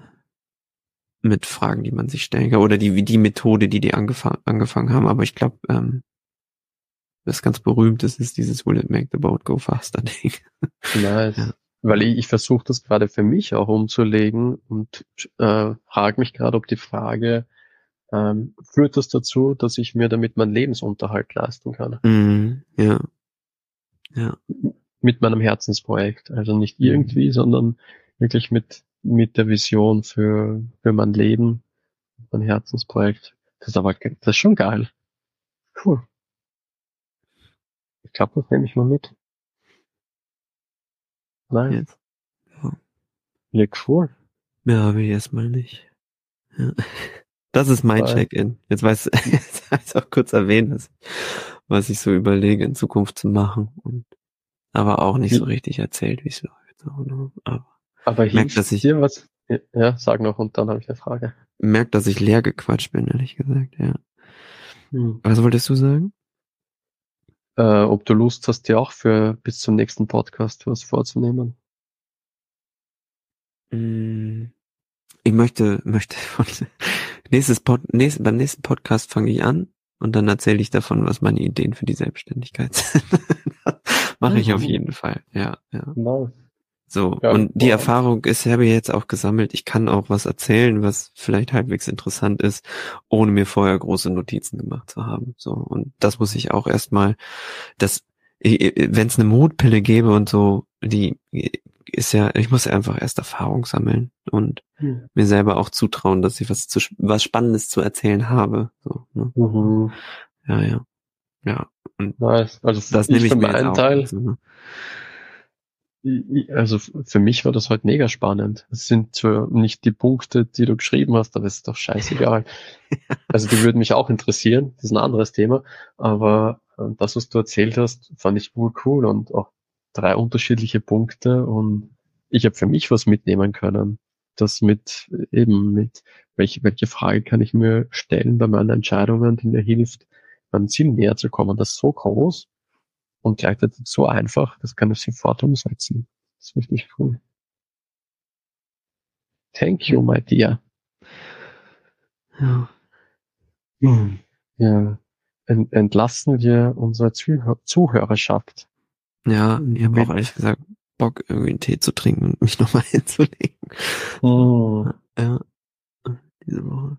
mit Fragen, die man sich stellen kann oder die wie die Methode, die die angefangen angefangen haben. Aber ich glaube, ähm, das ganz berühmt ist, ist dieses Will it make the boat go faster Ding. Nice. Ja. Weil ich, ich versuche das gerade für mich auch umzulegen und äh, frage mich gerade, ob die Frage ähm, führt das dazu, dass ich mir damit meinen Lebensunterhalt leisten kann. Mm, ja. Ja mit meinem Herzensprojekt. Also nicht mhm. irgendwie, mhm. sondern wirklich mit, mit der Vision für, für mein Leben, mein Herzensprojekt. Das ist aber, das ist schon geil. Cool. Ich glaube, das nehme ich mal mit. Nein. Jetzt. Ja. ja, cool. Mehr habe ich erstmal nicht. Ja. Das ist mein Check-in. Jetzt weiß, jetzt weiß auch kurz erwähnt, was ich so überlege, in Zukunft zu machen. Und aber auch nicht so richtig erzählt, wie es läuft. Ne? Aber, aber ich merke, dass ich hier was. Ja, sag noch und dann habe ich eine Frage. Merkt, dass ich leer gequatscht bin, ehrlich gesagt, ja. Hm. Was wolltest du sagen? Äh, ob du Lust hast, dir auch für bis zum nächsten Podcast was vorzunehmen? Hm. Ich möchte, möchte nächstes Pod, nächst, beim nächsten Podcast fange ich an und dann erzähle ich davon, was meine Ideen für die Selbstständigkeit sind. Mache ich auf mhm. jeden Fall, ja, ja. Nice. So, ja, und die wow. Erfahrung ist, habe ich jetzt auch gesammelt. Ich kann auch was erzählen, was vielleicht halbwegs interessant ist, ohne mir vorher große Notizen gemacht zu haben. So, und das muss ich auch erstmal, das, wenn es eine Mutpille gäbe und so, die ist ja, ich muss einfach erst Erfahrung sammeln und hm. mir selber auch zutrauen, dass ich was zu, was Spannendes zu erzählen habe. So, ne? mhm. Ja, ja. Ja. Und nice. Also das nehme ich mir einen Teil. Also, ne? Also für mich war das heute mega spannend. Es sind zwar nicht die Punkte, die du geschrieben hast, aber es ist doch scheißegal. also die würden mich auch interessieren, das ist ein anderes Thema. Aber äh, das, was du erzählt hast, fand ich wohl cool und auch drei unterschiedliche Punkte und ich habe für mich was mitnehmen können. Das mit eben mit welche, welche Frage kann ich mir stellen bei meinen Entscheidungen, die mir hilft, meinem Ziel näher zu kommen. Das ist so groß und gleichzeitig so einfach, das kann ich sofort umsetzen. Das ist richtig cool. Thank you, my dear. Ja. Hm. Ja. Entlassen wir unsere Zuhör Zuhörerschaft. Ja, ich habe auch ehrlich gesagt Bock, irgendwie einen Tee zu trinken und mich nochmal hinzulegen. Oh. Ja. Diese Woche.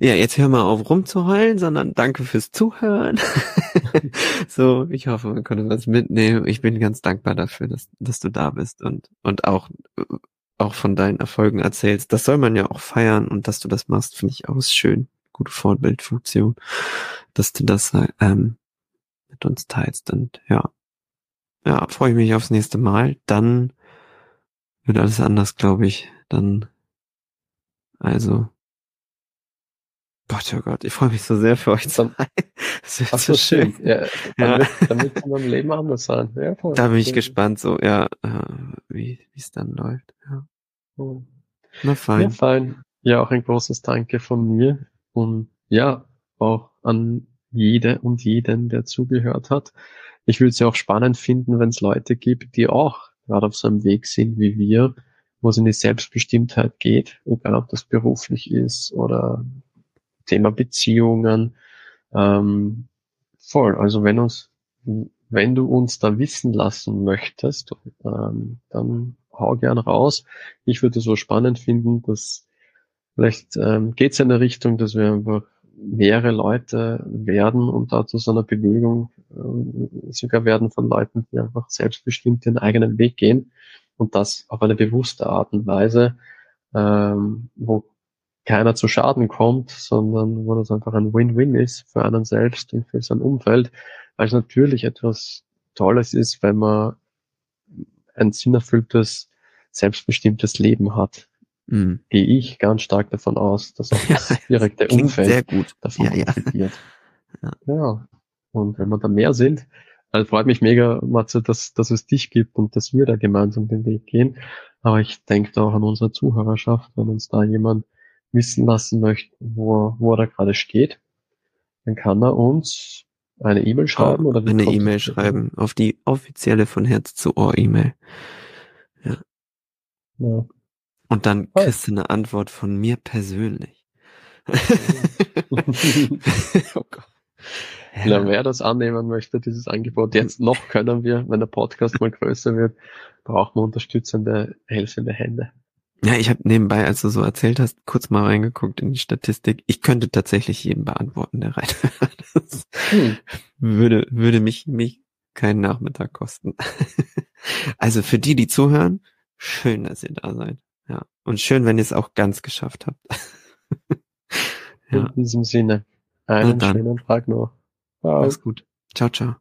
Ja, jetzt hör mal auf rumzuheulen, sondern danke fürs Zuhören. so, ich hoffe, man konnte was mitnehmen. Ich bin ganz dankbar dafür, dass, dass du da bist und, und auch, auch von deinen Erfolgen erzählst. Das soll man ja auch feiern und dass du das machst, finde ich auch schön. Gute Vorbildfunktion, dass du das ähm, mit uns teilst und ja. Ja, freue ich mich aufs nächste Mal. Dann wird alles anders, glaube ich. Dann, also, Gott, oh Gott, ich freue mich so sehr für euch zu sein. Das wird Ach, so schön. Ja, damit, ja. damit kann mein Leben anders sein. Ja, voll. Da bin ich gespannt, so, ja, äh, wie es dann läuft. Ja. Oh. Na fein. Ja, fein. Ja, auch ein großes Danke von mir und ja, auch an jede und jeden, der zugehört hat. Ich würde es ja auch spannend finden, wenn es Leute gibt, die auch gerade auf so einem Weg sind wie wir, wo es in die Selbstbestimmtheit geht, egal ob das beruflich ist oder Thema Beziehungen. Ähm, voll. Also wenn uns, wenn du uns da wissen lassen möchtest, ähm, dann hau gern raus. Ich würde es so spannend finden, dass vielleicht ähm, geht es in der Richtung, dass wir einfach mehrere Leute werden und da zu so einer Bewegung äh, sogar werden von Leuten, die einfach selbstbestimmt ihren eigenen Weg gehen und das auf eine bewusste Art und Weise, ähm, wo keiner zu Schaden kommt, sondern wo das einfach ein Win-Win ist für einen selbst und für sein Umfeld, weil es natürlich etwas Tolles ist, wenn man ein sinnerfülltes, selbstbestimmtes Leben hat. Mhm. Gehe ich ganz stark davon aus, dass auch das direkte Umfeld sehr gut. davon ja, profitiert. Ja. ja. Und wenn wir da mehr sind, dann freut mich mega, Matze, dass, dass es dich gibt und dass wir da gemeinsam den Weg gehen. Aber ich denke auch an unsere Zuhörerschaft, wenn uns da jemand wissen lassen möchte, wo, wo er da gerade steht, dann kann er uns eine E-Mail schreiben oder eine E-Mail schreiben auf die offizielle von Herz zu Ohr E-Mail. Ja. ja. Und dann kriegst du eine Antwort von mir persönlich. oh Gott. Ja. wer das annehmen möchte, dieses Angebot, jetzt noch können wir, wenn der Podcast mal größer wird, brauchen wir unterstützende, helfende Hände. Ja, ich habe nebenbei, als du so erzählt hast, kurz mal reingeguckt in die Statistik. Ich könnte tatsächlich jeden beantworten, der. Das hm. würde, würde mich, mich keinen Nachmittag kosten. also für die, die zuhören, schön, dass ihr da seid. Ja. Und schön, wenn ihr es auch ganz geschafft habt. ja. In diesem Sinne, einen schönen Tag noch. Ciao. Alles gut. Ciao, ciao.